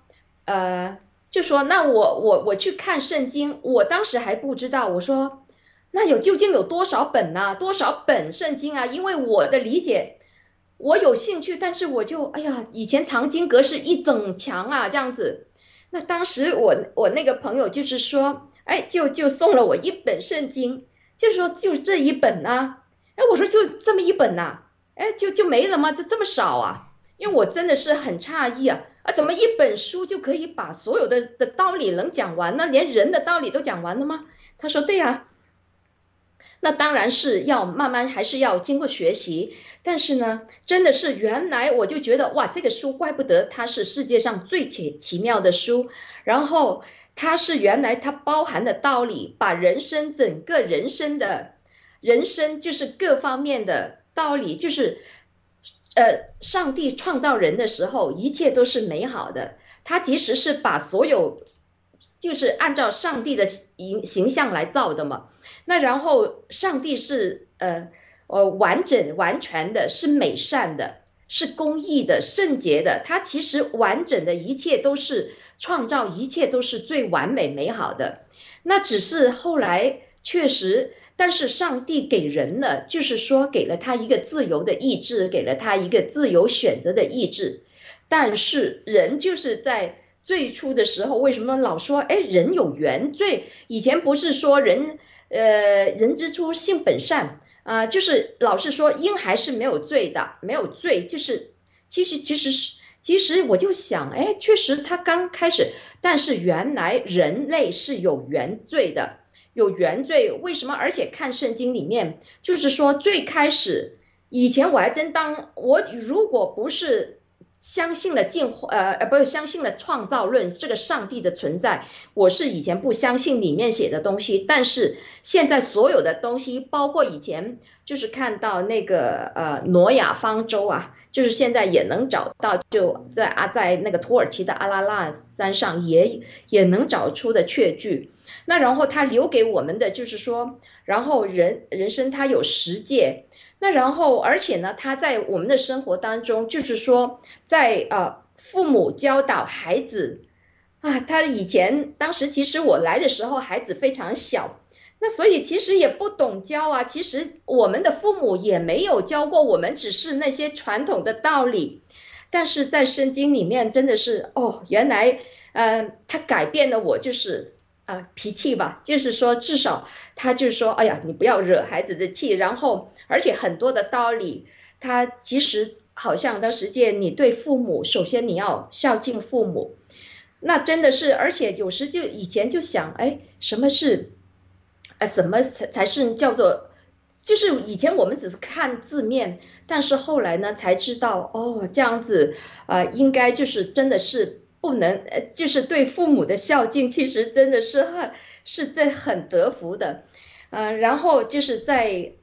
呃，就说那我我我去看圣经，我当时还不知道，我说那有究竟有多少本呢？多少本圣经啊？因为我的理解，我有兴趣，但是我就哎呀，以前藏经阁是一整墙啊，这样子。那当时我我那个朋友就是说，哎，就就送了我一本圣经。就是说，就这一本呢？哎，我说就这么一本呐？哎，就就没了吗？这这么少啊？因为我真的是很诧异啊！啊，怎么一本书就可以把所有的的道理能讲完呢？连人的道理都讲完了吗？他说对呀。那当然是要慢慢，还是要经过学习。但是呢，真的是原来我就觉得哇，这个书怪不得它是世界上最奇奇妙的书。然后。它是原来它包含的道理，把人生整个人生的，人生就是各方面的道理，就是，呃，上帝创造人的时候，一切都是美好的。他其实是把所有，就是按照上帝的形形象来造的嘛。那然后上帝是呃呃完整完全的，是美善的，是公义的，圣洁的。他其实完整的一切都是。创造一切都是最完美美好的，那只是后来确实，但是上帝给人呢，就是说给了他一个自由的意志，给了他一个自由选择的意志。但是人就是在最初的时候，为什么老说哎人有原罪？以前不是说人呃人之初性本善啊，就是老是说婴孩是没有罪的，没有罪，就是其实其实是。其实我就想，哎，确实他刚开始，但是原来人类是有原罪的，有原罪。为什么？而且看圣经里面，就是说最开始以前我还真当我如果不是。相信了进化，呃呃，不是相信了创造论这个上帝的存在。我是以前不相信里面写的东西，但是现在所有的东西，包括以前就是看到那个呃挪亚方舟啊，就是现在也能找到，就在啊在那个土耳其的阿拉腊山上也也能找出的确据。那然后他留给我们的就是说，然后人人生他有十诫。那然后，而且呢，他在我们的生活当中，就是说，在呃，父母教导孩子，啊，他以前当时其实我来的时候，孩子非常小，那所以其实也不懂教啊。其实我们的父母也没有教过我们，只是那些传统的道理。但是在圣经里面，真的是哦，原来，嗯，他改变了我，就是。啊，脾气吧，就是说，至少他就是说，哎呀，你不要惹孩子的气。然后，而且很多的道理，他其实好像的时间，你对父母，首先你要孝敬父母，那真的是，而且有时就以前就想，哎，什么是，呃，什么才才是叫做就是以前我们只是看字面，但是后来呢才知道，哦，这样子，呃，应该就是真的是不能，呃，就是对父母的孝敬，其实真的是很是在很得福的，呃，然后就是在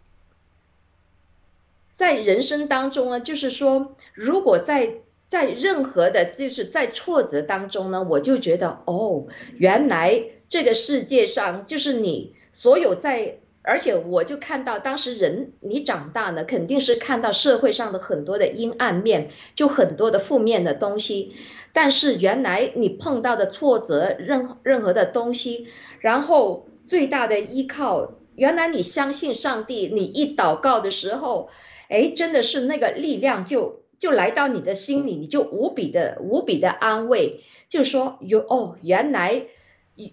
在人生当中呢，就是说，如果在在任何的，就是在挫折当中呢，我就觉得，哦，原来这个世界上就是你所有在。而且我就看到，当时人你长大了，肯定是看到社会上的很多的阴暗面，就很多的负面的东西。但是原来你碰到的挫折，任任何的东西，然后最大的依靠，原来你相信上帝，你一祷告的时候，哎，真的是那个力量就就来到你的心里，你就无比的无比的安慰，就说有哦，原来。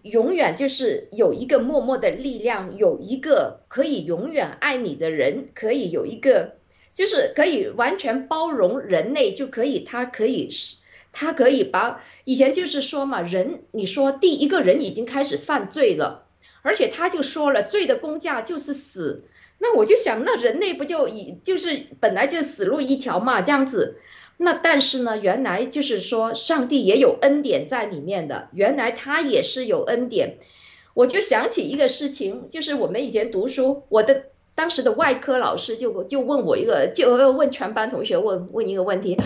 永远就是有一个默默的力量，有一个可以永远爱你的人，可以有一个，就是可以完全包容人类，就可以，他可以是，他可以把以前就是说嘛，人你说第一个人已经开始犯罪了，而且他就说了，罪的公价就是死，那我就想，那人类不就以就是本来就死路一条嘛，这样子。那但是呢，原来就是说，上帝也有恩典在里面的。原来他也是有恩典。我就想起一个事情，就是我们以前读书，我的当时的外科老师就就问我一个，就问全班同学问问一个问题。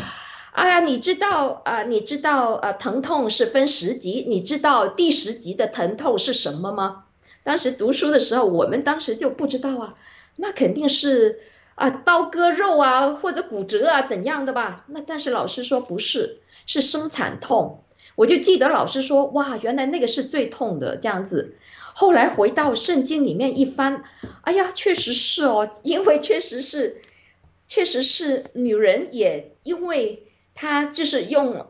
哎呀，你知道啊？你知道啊？疼痛是分十级，你知道第十级的疼痛是什么吗？当时读书的时候，我们当时就不知道啊。那肯定是。啊，刀割肉啊，或者骨折啊，怎样的吧？那但是老师说不是，是生产痛。我就记得老师说，哇，原来那个是最痛的这样子。后来回到圣经里面一翻，哎呀，确实是哦，因为确实是，确实是女人也因为他就是用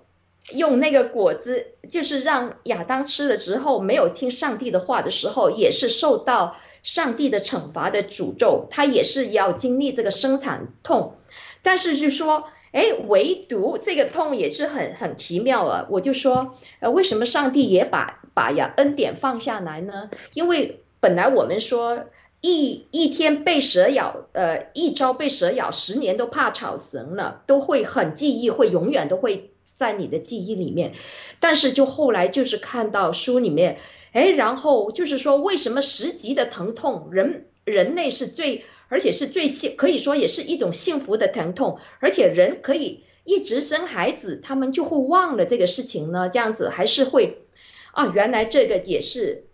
用那个果子，就是让亚当吃了之后没有听上帝的话的时候，也是受到。上帝的惩罚的诅咒，他也是要经历这个生产痛，但是是说，哎，唯独这个痛也是很很奇妙啊！我就说，呃，为什么上帝也把把呀恩典放下来呢？因为本来我们说一一天被蛇咬，呃，一朝被蛇咬，十年都怕草绳了，都会很记忆，会永远都会在你的记忆里面。但是就后来就是看到书里面。哎，然后就是说，为什么十级的疼痛，人人类是最，而且是最幸，可以说也是一种幸福的疼痛，而且人可以一直生孩子，他们就会忘了这个事情呢？这样子还是会，啊，原来这个也是，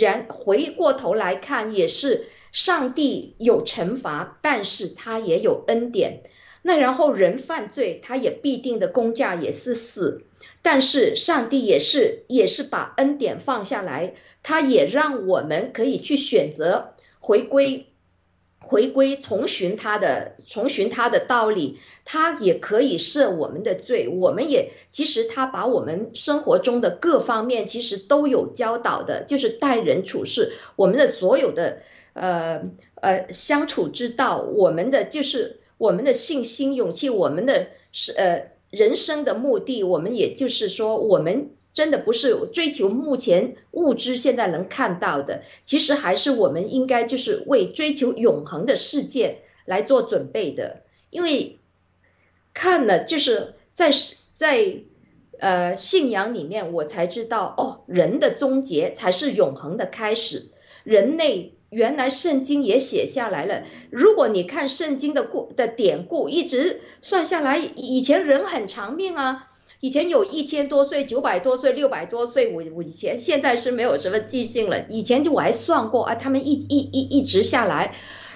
然回过头来看，也是上帝有惩罚，但是他也有恩典。那然后人犯罪，他也必定的公价也是死。但是上帝也是也是把恩典放下来，他也让我们可以去选择回归，回归重寻他的重寻他的道理，他也可以赦我们的罪。我们也其实他把我们生活中的各方面其实都有教导的，就是待人处事，我们的所有的呃呃相处之道，我们的就是我们的信心勇气，我们的是呃。人生的目的，我们也就是说，我们真的不是追求目前物质现在能看到的，其实还是我们应该就是为追求永恒的世界来做准备的。因为看了就是在在呃信仰里面，我才知道哦，人的终结才是永恒的开始，人类。原来圣经也写下来了。如果你看圣经的故的典故，一直算下来，以前人很长命啊，以前有一千多岁、九百多岁、六百多岁。我我以前现在是没有什么记性了。以前就我还算过啊，他们一一一一直下来，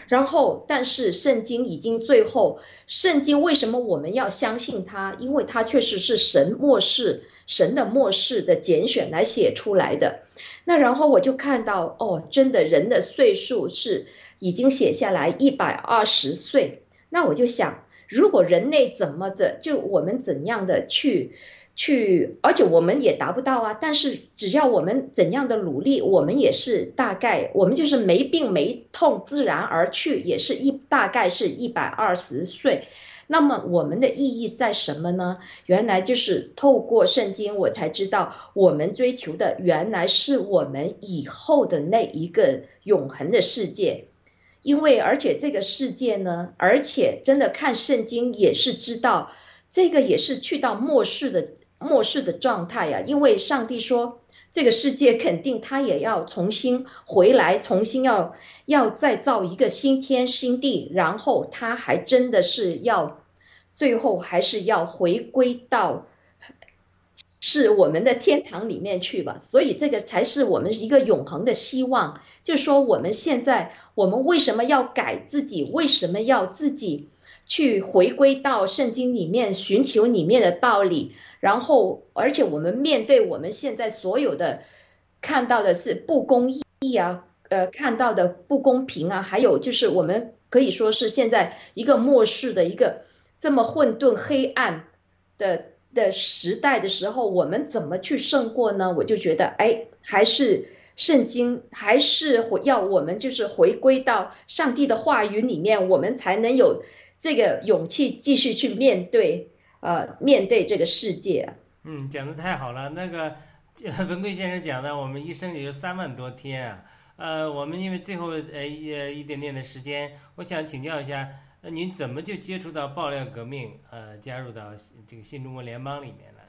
然后但是圣经已经最后，圣经为什么我们要相信它？因为它确实是神末世、神的末世的拣选来写出来的。那然后我就看到哦，真的人的岁数是已经写下来一百二十岁。那我就想，如果人类怎么的，就我们怎样的去去，而且我们也达不到啊。但是只要我们怎样的努力，我们也是大概，我们就是没病没痛，自然而去，也是一大概是一百二十岁。那么我们的意义在什么呢？原来就是透过圣经，我才知道我们追求的原来是我们以后的那一个永恒的世界。因为而且这个世界呢，而且真的看圣经也是知道，这个也是去到末世的末世的状态呀。因为上帝说，这个世界肯定他也要重新回来，重新要要再造一个新天新地，然后他还真的是要最后还是要回归到。是我们的天堂里面去吧，所以这个才是我们一个永恒的希望。就说我们现在，我们为什么要改自己？为什么要自己去回归到圣经里面，寻求里面的道理？然后，而且我们面对我们现在所有的看到的是不公义啊，呃，看到的不公平啊，还有就是我们可以说是现在一个末世的一个这么混沌黑暗的。的时代的时候，我们怎么去胜过呢？我就觉得，哎，还是圣经，还是回要我们就是回归到上帝的话语里面，我们才能有这个勇气继续去面对，呃，面对这个世界。嗯，讲的太好了。那个 文贵先生讲的，我们一生也就三万多天啊。呃，我们因为最后呃一一点点的时间，我想请教一下。呃您怎么就接触到爆料革命？呃，加入到这个新中国联邦里面了？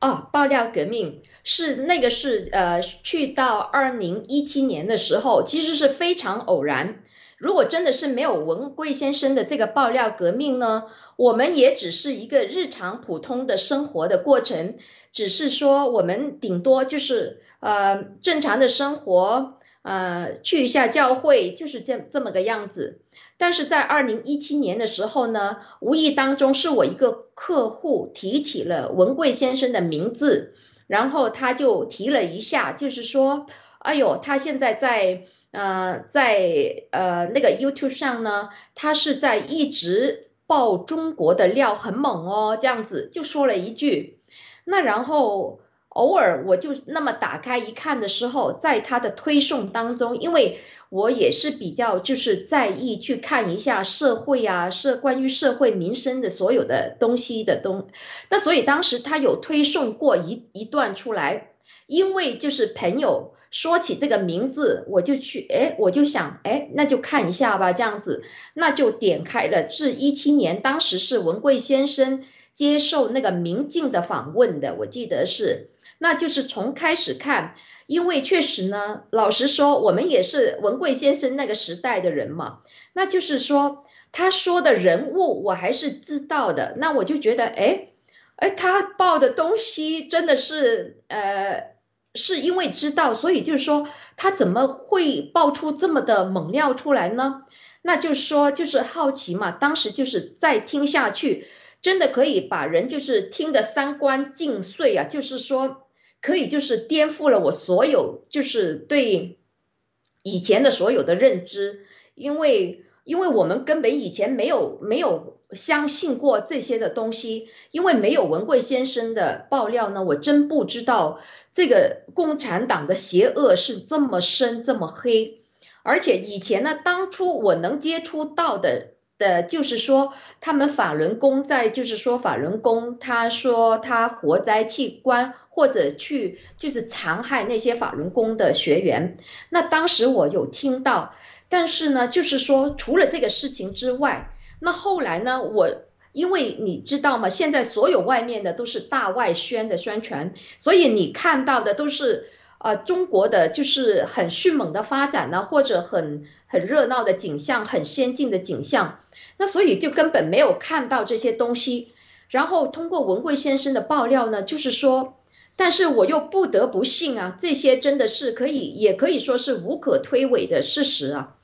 哦，爆料革命是那个是呃，去到二零一七年的时候，其实是非常偶然。如果真的是没有文贵先生的这个爆料革命呢，我们也只是一个日常普通的生活的过程，只是说我们顶多就是呃正常的生活。呃，去一下教会就是这这么个样子。但是在二零一七年的时候呢，无意当中是我一个客户提起了文贵先生的名字，然后他就提了一下，就是说，哎呦，他现在在呃在呃那个 YouTube 上呢，他是在一直爆中国的料很猛哦，这样子就说了一句，那然后。偶尔我就那么打开一看的时候，在他的推送当中，因为我也是比较就是在意去看一下社会啊，社关于社会民生的所有的东西的东，那所以当时他有推送过一一段出来，因为就是朋友说起这个名字，我就去哎，我就想哎，那就看一下吧，这样子，那就点开了，是一七年，当时是文贵先生接受那个明镜的访问的，我记得是。那就是从开始看，因为确实呢，老实说，我们也是文贵先生那个时代的人嘛。那就是说，他说的人物我还是知道的。那我就觉得，哎，哎，他报的东西真的是，呃，是因为知道，所以就是说，他怎么会爆出这么的猛料出来呢？那就是说，就是好奇嘛。当时就是再听下去，真的可以把人就是听得三观尽碎啊。就是说。可以就是颠覆了我所有就是对以前的所有的认知，因为因为我们根本以前没有没有相信过这些的东西，因为没有文贵先生的爆料呢，我真不知道这个共产党的邪恶是这么深这么黑，而且以前呢，当初我能接触到的。的就是说，他们法轮功在，就是说法轮功，他说他活摘器官或者去就是残害那些法轮功的学员。那当时我有听到，但是呢，就是说除了这个事情之外，那后来呢，我因为你知道吗？现在所有外面的都是大外宣的宣传，所以你看到的都是。呃，中国的就是很迅猛的发展呢，或者很很热闹的景象，很先进的景象，那所以就根本没有看到这些东西。然后通过文贵先生的爆料呢，就是说，但是我又不得不信啊，这些真的是可以，也可以说是无可推诿的事实啊。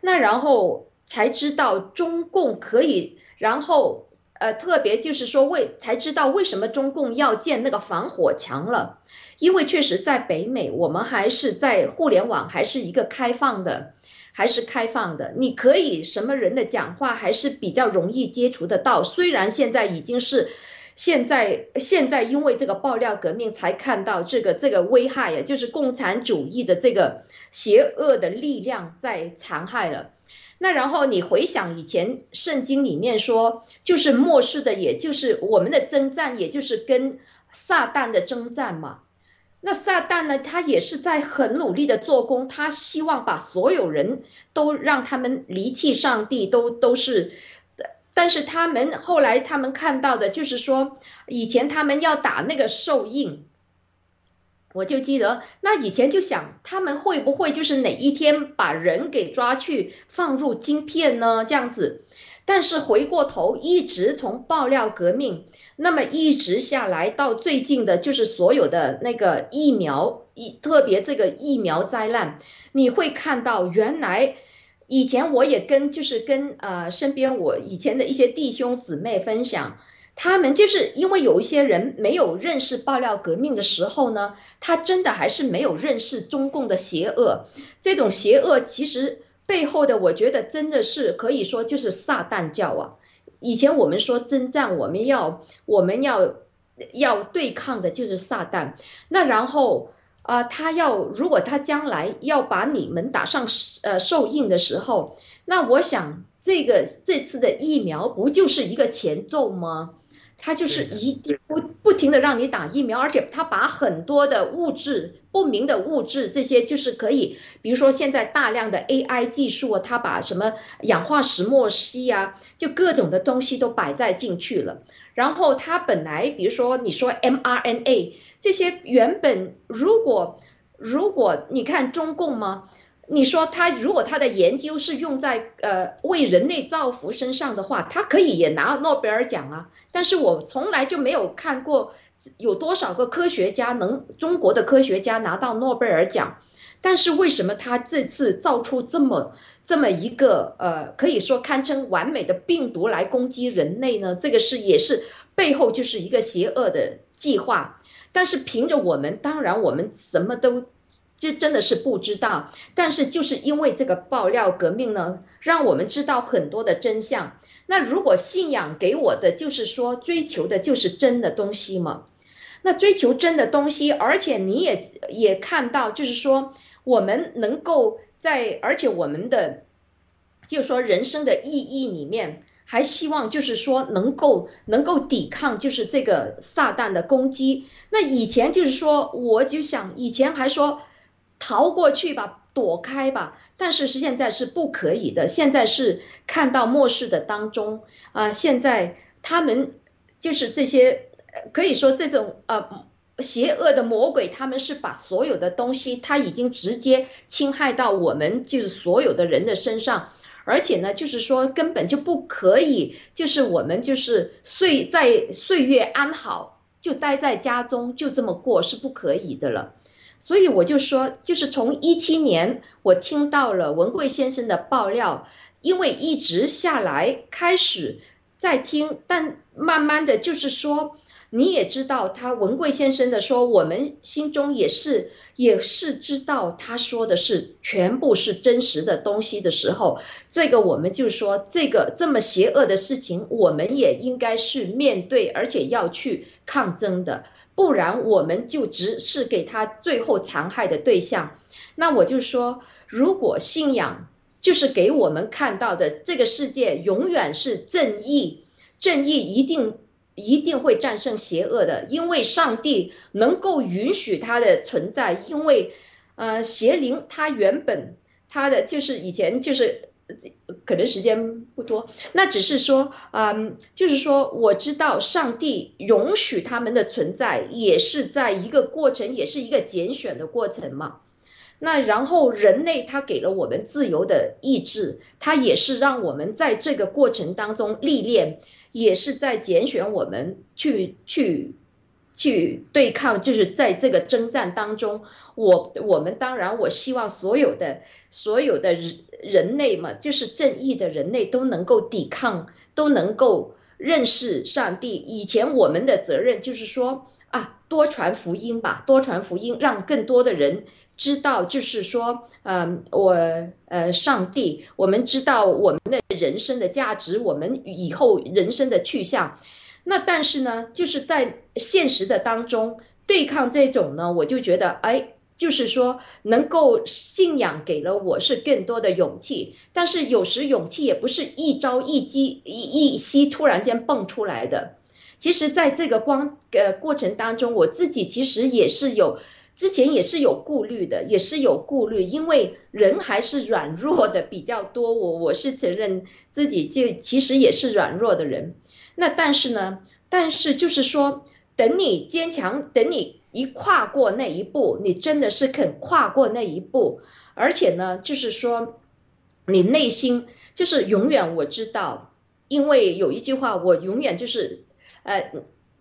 那然后才知道中共可以，然后呃，特别就是说为才知道为什么中共要建那个防火墙了。因为确实，在北美，我们还是在互联网还是一个开放的，还是开放的。你可以什么人的讲话还是比较容易接触得到。虽然现在已经是，现在现在因为这个爆料革命才看到这个这个危害呀，就是共产主义的这个邪恶的力量在残害了。那然后你回想以前圣经里面说，就是末世的，也就是我们的征战，也就是跟撒旦的征战嘛。那撒旦呢，他也是在很努力的做工，他希望把所有人都让他们离弃上帝，都都是。但是他们后来他们看到的就是说，以前他们要打那个兽印。我就记得，那以前就想他们会不会就是哪一天把人给抓去放入晶片呢？这样子，但是回过头一直从爆料革命，那么一直下来到最近的，就是所有的那个疫苗，一特别这个疫苗灾难，你会看到原来以前我也跟就是跟呃身边我以前的一些弟兄姊妹分享。他们就是因为有一些人没有认识爆料革命的时候呢，他真的还是没有认识中共的邪恶。这种邪恶其实背后的，我觉得真的是可以说就是撒旦教啊。以前我们说征战，我们要我们要要对抗的就是撒旦。那然后啊，他要如果他将来要把你们打上呃受印的时候，那我想这个这次的疫苗不就是一个前奏吗？他就是一定不不停的让你打疫苗，而且他把很多的物质不明的物质，这些就是可以，比如说现在大量的 AI 技术啊，他把什么氧化石墨烯啊，就各种的东西都摆在进去了。然后他本来，比如说你说 mRNA 这些原本如果如果你看中共吗？你说他如果他的研究是用在呃为人类造福身上的话，他可以也拿诺贝尔奖啊。但是我从来就没有看过有多少个科学家能中国的科学家拿到诺贝尔奖。但是为什么他这次造出这么这么一个呃可以说堪称完美的病毒来攻击人类呢？这个是也是背后就是一个邪恶的计划。但是凭着我们，当然我们什么都。这真的是不知道，但是就是因为这个爆料革命呢，让我们知道很多的真相。那如果信仰给我的就是说追求的就是真的东西嘛？那追求真的东西，而且你也也看到，就是说我们能够在，而且我们的就是说人生的意义里面，还希望就是说能够能够抵抗就是这个撒旦的攻击。那以前就是说，我就想以前还说。逃过去吧，躲开吧，但是现在是不可以的。现在是看到末世的当中啊，现在他们就是这些，可以说这种呃邪恶的魔鬼，他们是把所有的东西，他已经直接侵害到我们就是所有的人的身上，而且呢，就是说根本就不可以，就是我们就是岁在岁月安好，就待在家中就这么过是不可以的了。所以我就说，就是从一七年我听到了文贵先生的爆料，因为一直下来开始在听，但慢慢的就是说，你也知道他文贵先生的说，我们心中也是也是知道他说的是全部是真实的东西的时候，这个我们就说这个这么邪恶的事情，我们也应该是面对，而且要去抗争的。不然我们就只是给他最后残害的对象。那我就说，如果信仰就是给我们看到的这个世界永远是正义，正义一定一定会战胜邪恶的，因为上帝能够允许它的存在，因为呃邪灵它原本它的就是以前就是。可能时间不多，那只是说，嗯，就是说，我知道上帝容许他们的存在，也是在一个过程，也是一个拣选的过程嘛。那然后人类他给了我们自由的意志，他也是让我们在这个过程当中历练，也是在拣选我们去去。去对抗，就是在这个征战当中，我我们当然，我希望所有的所有的人类嘛，就是正义的人类都能够抵抗，都能够认识上帝。以前我们的责任就是说啊，多传福音吧，多传福音，让更多的人知道，就是说，嗯，我呃，上帝，我们知道我们的人生的价值，我们以后人生的去向。那但是呢，就是在现实的当中对抗这种呢，我就觉得，哎，就是说能够信仰给了我是更多的勇气，但是有时勇气也不是一朝一夕一一夕突然间蹦出来的。其实，在这个光呃过程当中，我自己其实也是有之前也是有顾虑的，也是有顾虑，因为人还是软弱的比较多。我我是承认自己就其实也是软弱的人。那但是呢，但是就是说，等你坚强，等你一跨过那一步，你真的是肯跨过那一步，而且呢，就是说，你内心就是永远我知道，因为有一句话，我永远就是，呃。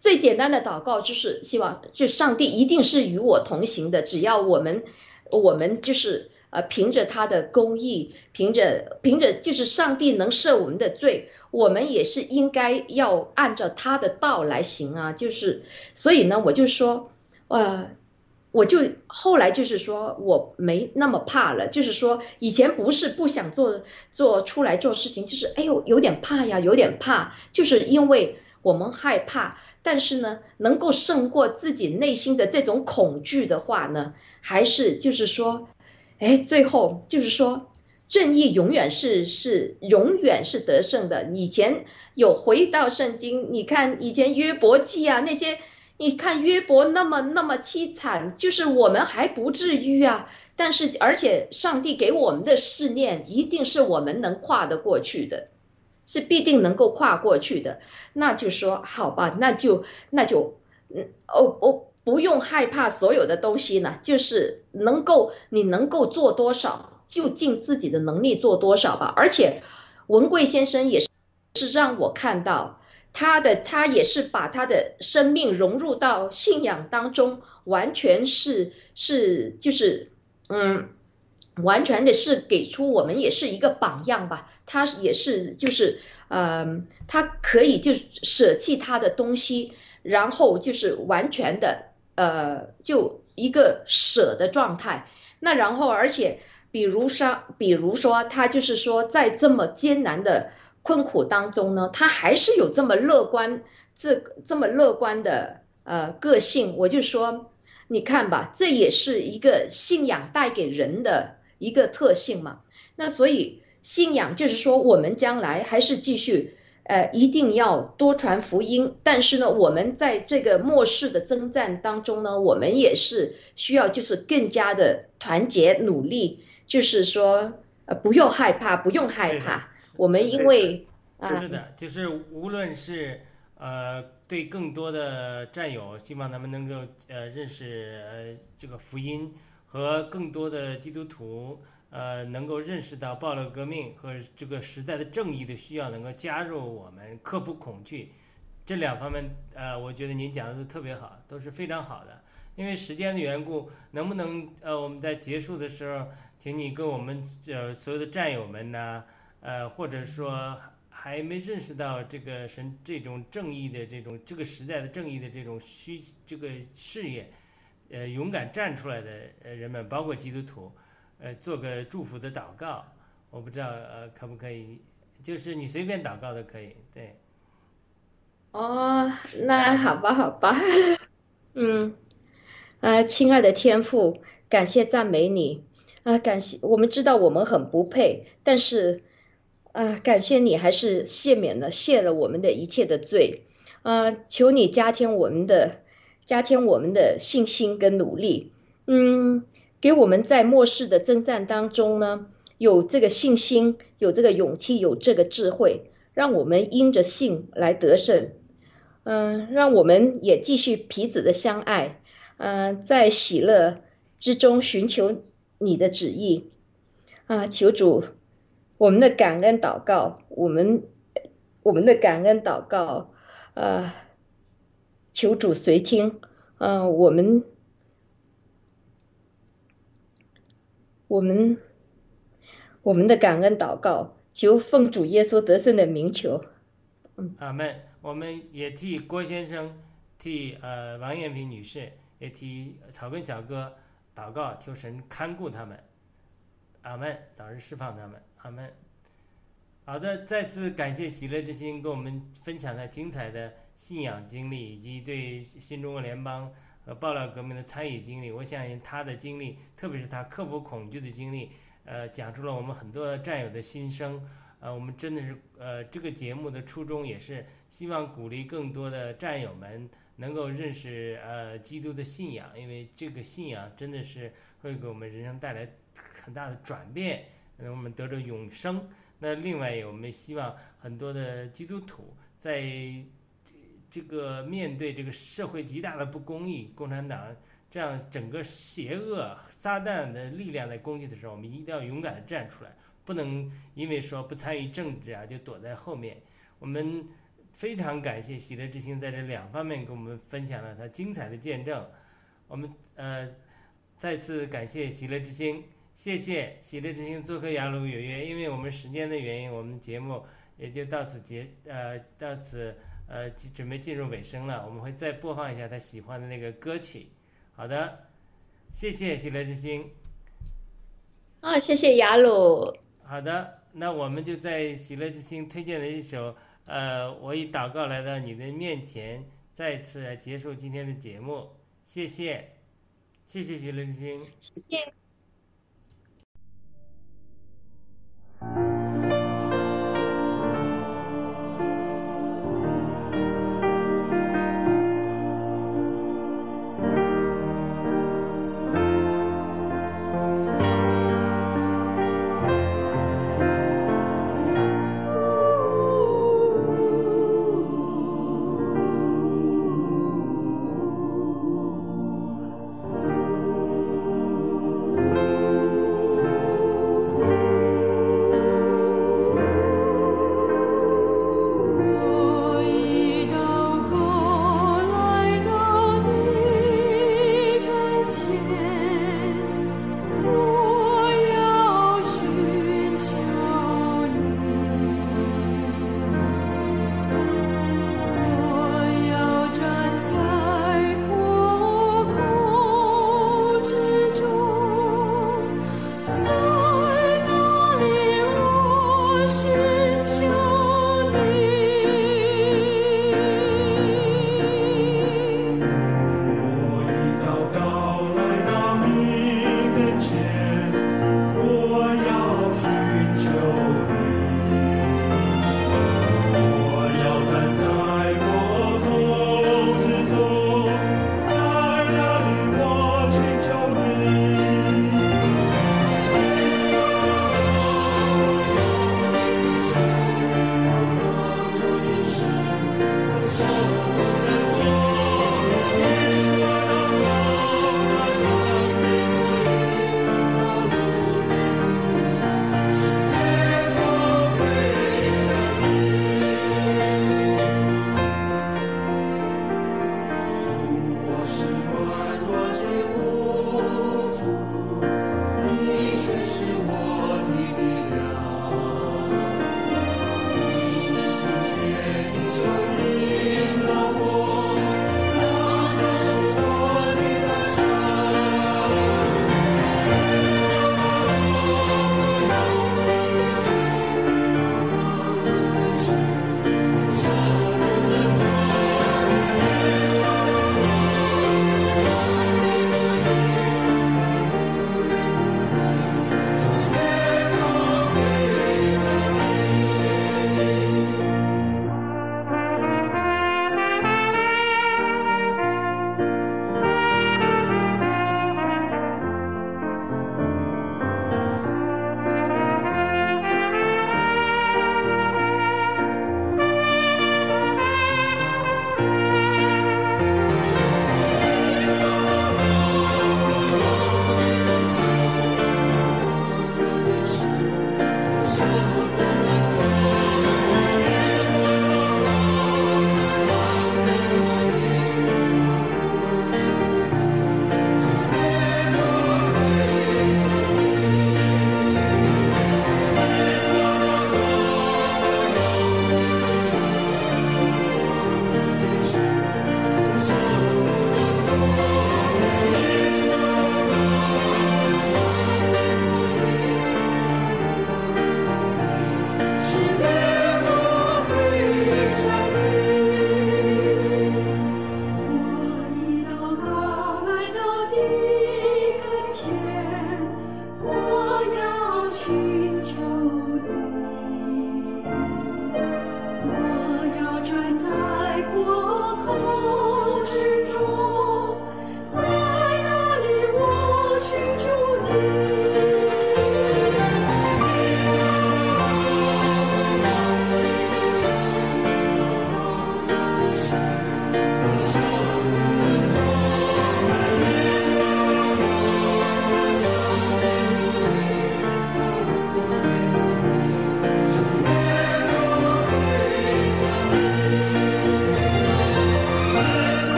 最简单的祷告就是希望，就上帝一定是与我同行的。只要我们，我们就是呃，凭着他的公义，凭着凭着就是上帝能赦我们的罪，我们也是应该要按照他的道来行啊。就是所以呢，我就说，呃，我就后来就是说我没那么怕了。就是说以前不是不想做做出来做事情，就是哎呦有点怕呀，有点怕，就是因为我们害怕。但是呢，能够胜过自己内心的这种恐惧的话呢，还是就是说，哎，最后就是说，正义永远是是永远是得胜的。以前有回到圣经，你看以前约伯记啊那些，你看约伯那么那么凄惨，就是我们还不至于啊。但是而且上帝给我们的试炼，一定是我们能跨得过去的。是必定能够跨过去的，那就说好吧，那就那就嗯哦哦，不用害怕所有的东西呢，就是能够你能够做多少，就尽自己的能力做多少吧。而且文贵先生也是是让我看到他的，他也是把他的生命融入到信仰当中，完全是是就是嗯。完全的是给出我们也是一个榜样吧，他也是就是，呃，他可以就舍弃他的东西，然后就是完全的，呃，就一个舍的状态。那然后而且，比如说，比如说他就是说，在这么艰难的困苦当中呢，他还是有这么乐观，这这么乐观的呃个性。我就说，你看吧，这也是一个信仰带给人的。一个特性嘛，那所以信仰就是说，我们将来还是继续，呃，一定要多传福音。但是呢，我们在这个末世的征战当中呢，我们也是需要就是更加的团结努力，就是说，呃，不用害怕，不用害怕。我们因为啊，是的，就是无论是呃，对更多的战友，希望他们能够呃认识呃这个福音。和更多的基督徒，呃，能够认识到暴乱革命和这个时代的正义的需要，能够加入我们，克服恐惧，这两方面，呃，我觉得您讲的都特别好，都是非常好的。因为时间的缘故，能不能，呃，我们在结束的时候，请你跟我们，呃，所有的战友们呢，呃，或者说还没认识到这个神这种正义的这种这个时代的正义的这种需这个事业。呃，勇敢站出来的呃人们，包括基督徒，呃，做个祝福的祷告，我不知道呃可不可以，就是你随便祷告都可以，对。哦，那好吧，好吧，嗯，呃，亲爱的天父，感谢赞美你，啊，感谢我们知道我们很不配，但是，啊，感谢你还是赦免了，卸了我们的一切的罪，啊，求你加添我们的。加添我们的信心跟努力，嗯，给我们在末世的征战当中呢，有这个信心，有这个勇气，有这个智慧，让我们因着信来得胜，嗯，让我们也继续彼此的相爱，嗯，在喜乐之中寻求你的旨意，啊，求主，我们的感恩祷告，我们我们的感恩祷告，啊。求主随听，嗯，我们，我们，我们的感恩祷告，求奉主耶稣得胜的名求，阿门。我们也替郭先生，替呃王艳萍女士，也替草根小哥祷告，求神看顾他们，阿门，早日释放他们，阿门。好的，再次感谢喜乐之心跟我们分享的精彩的信仰经历，以及对新中国联邦和暴乱革命的参与经历。我相信他的经历，特别是他克服恐惧的经历，呃，讲出了我们很多战友的心声。呃，我们真的是，呃，这个节目的初衷也是希望鼓励更多的战友们，能够认识呃基督的信仰，因为这个信仰真的是会给我们人生带来很大的转变，我们得着永生。那另外，我们希望很多的基督徒在这个面对这个社会极大的不公义，共产党这样整个邪恶撒旦的力量在攻击的时候，我们一定要勇敢的站出来，不能因为说不参与政治啊就躲在后面。我们非常感谢喜乐之星在这两方面跟我们分享了他精彩的见证。我们呃再次感谢喜乐之星。谢谢喜乐之星做客雅鲁有约，因为我们时间的原因，我们节目也就到此结呃到此呃准备进入尾声了。我们会再播放一下他喜欢的那个歌曲。好的，谢谢喜乐之星。啊，谢谢雅鲁。好的，那我们就在喜乐之星推荐的一首呃，我以祷告来到你的面前，再次结束今天的节目。谢谢，谢谢喜乐之星。谢谢。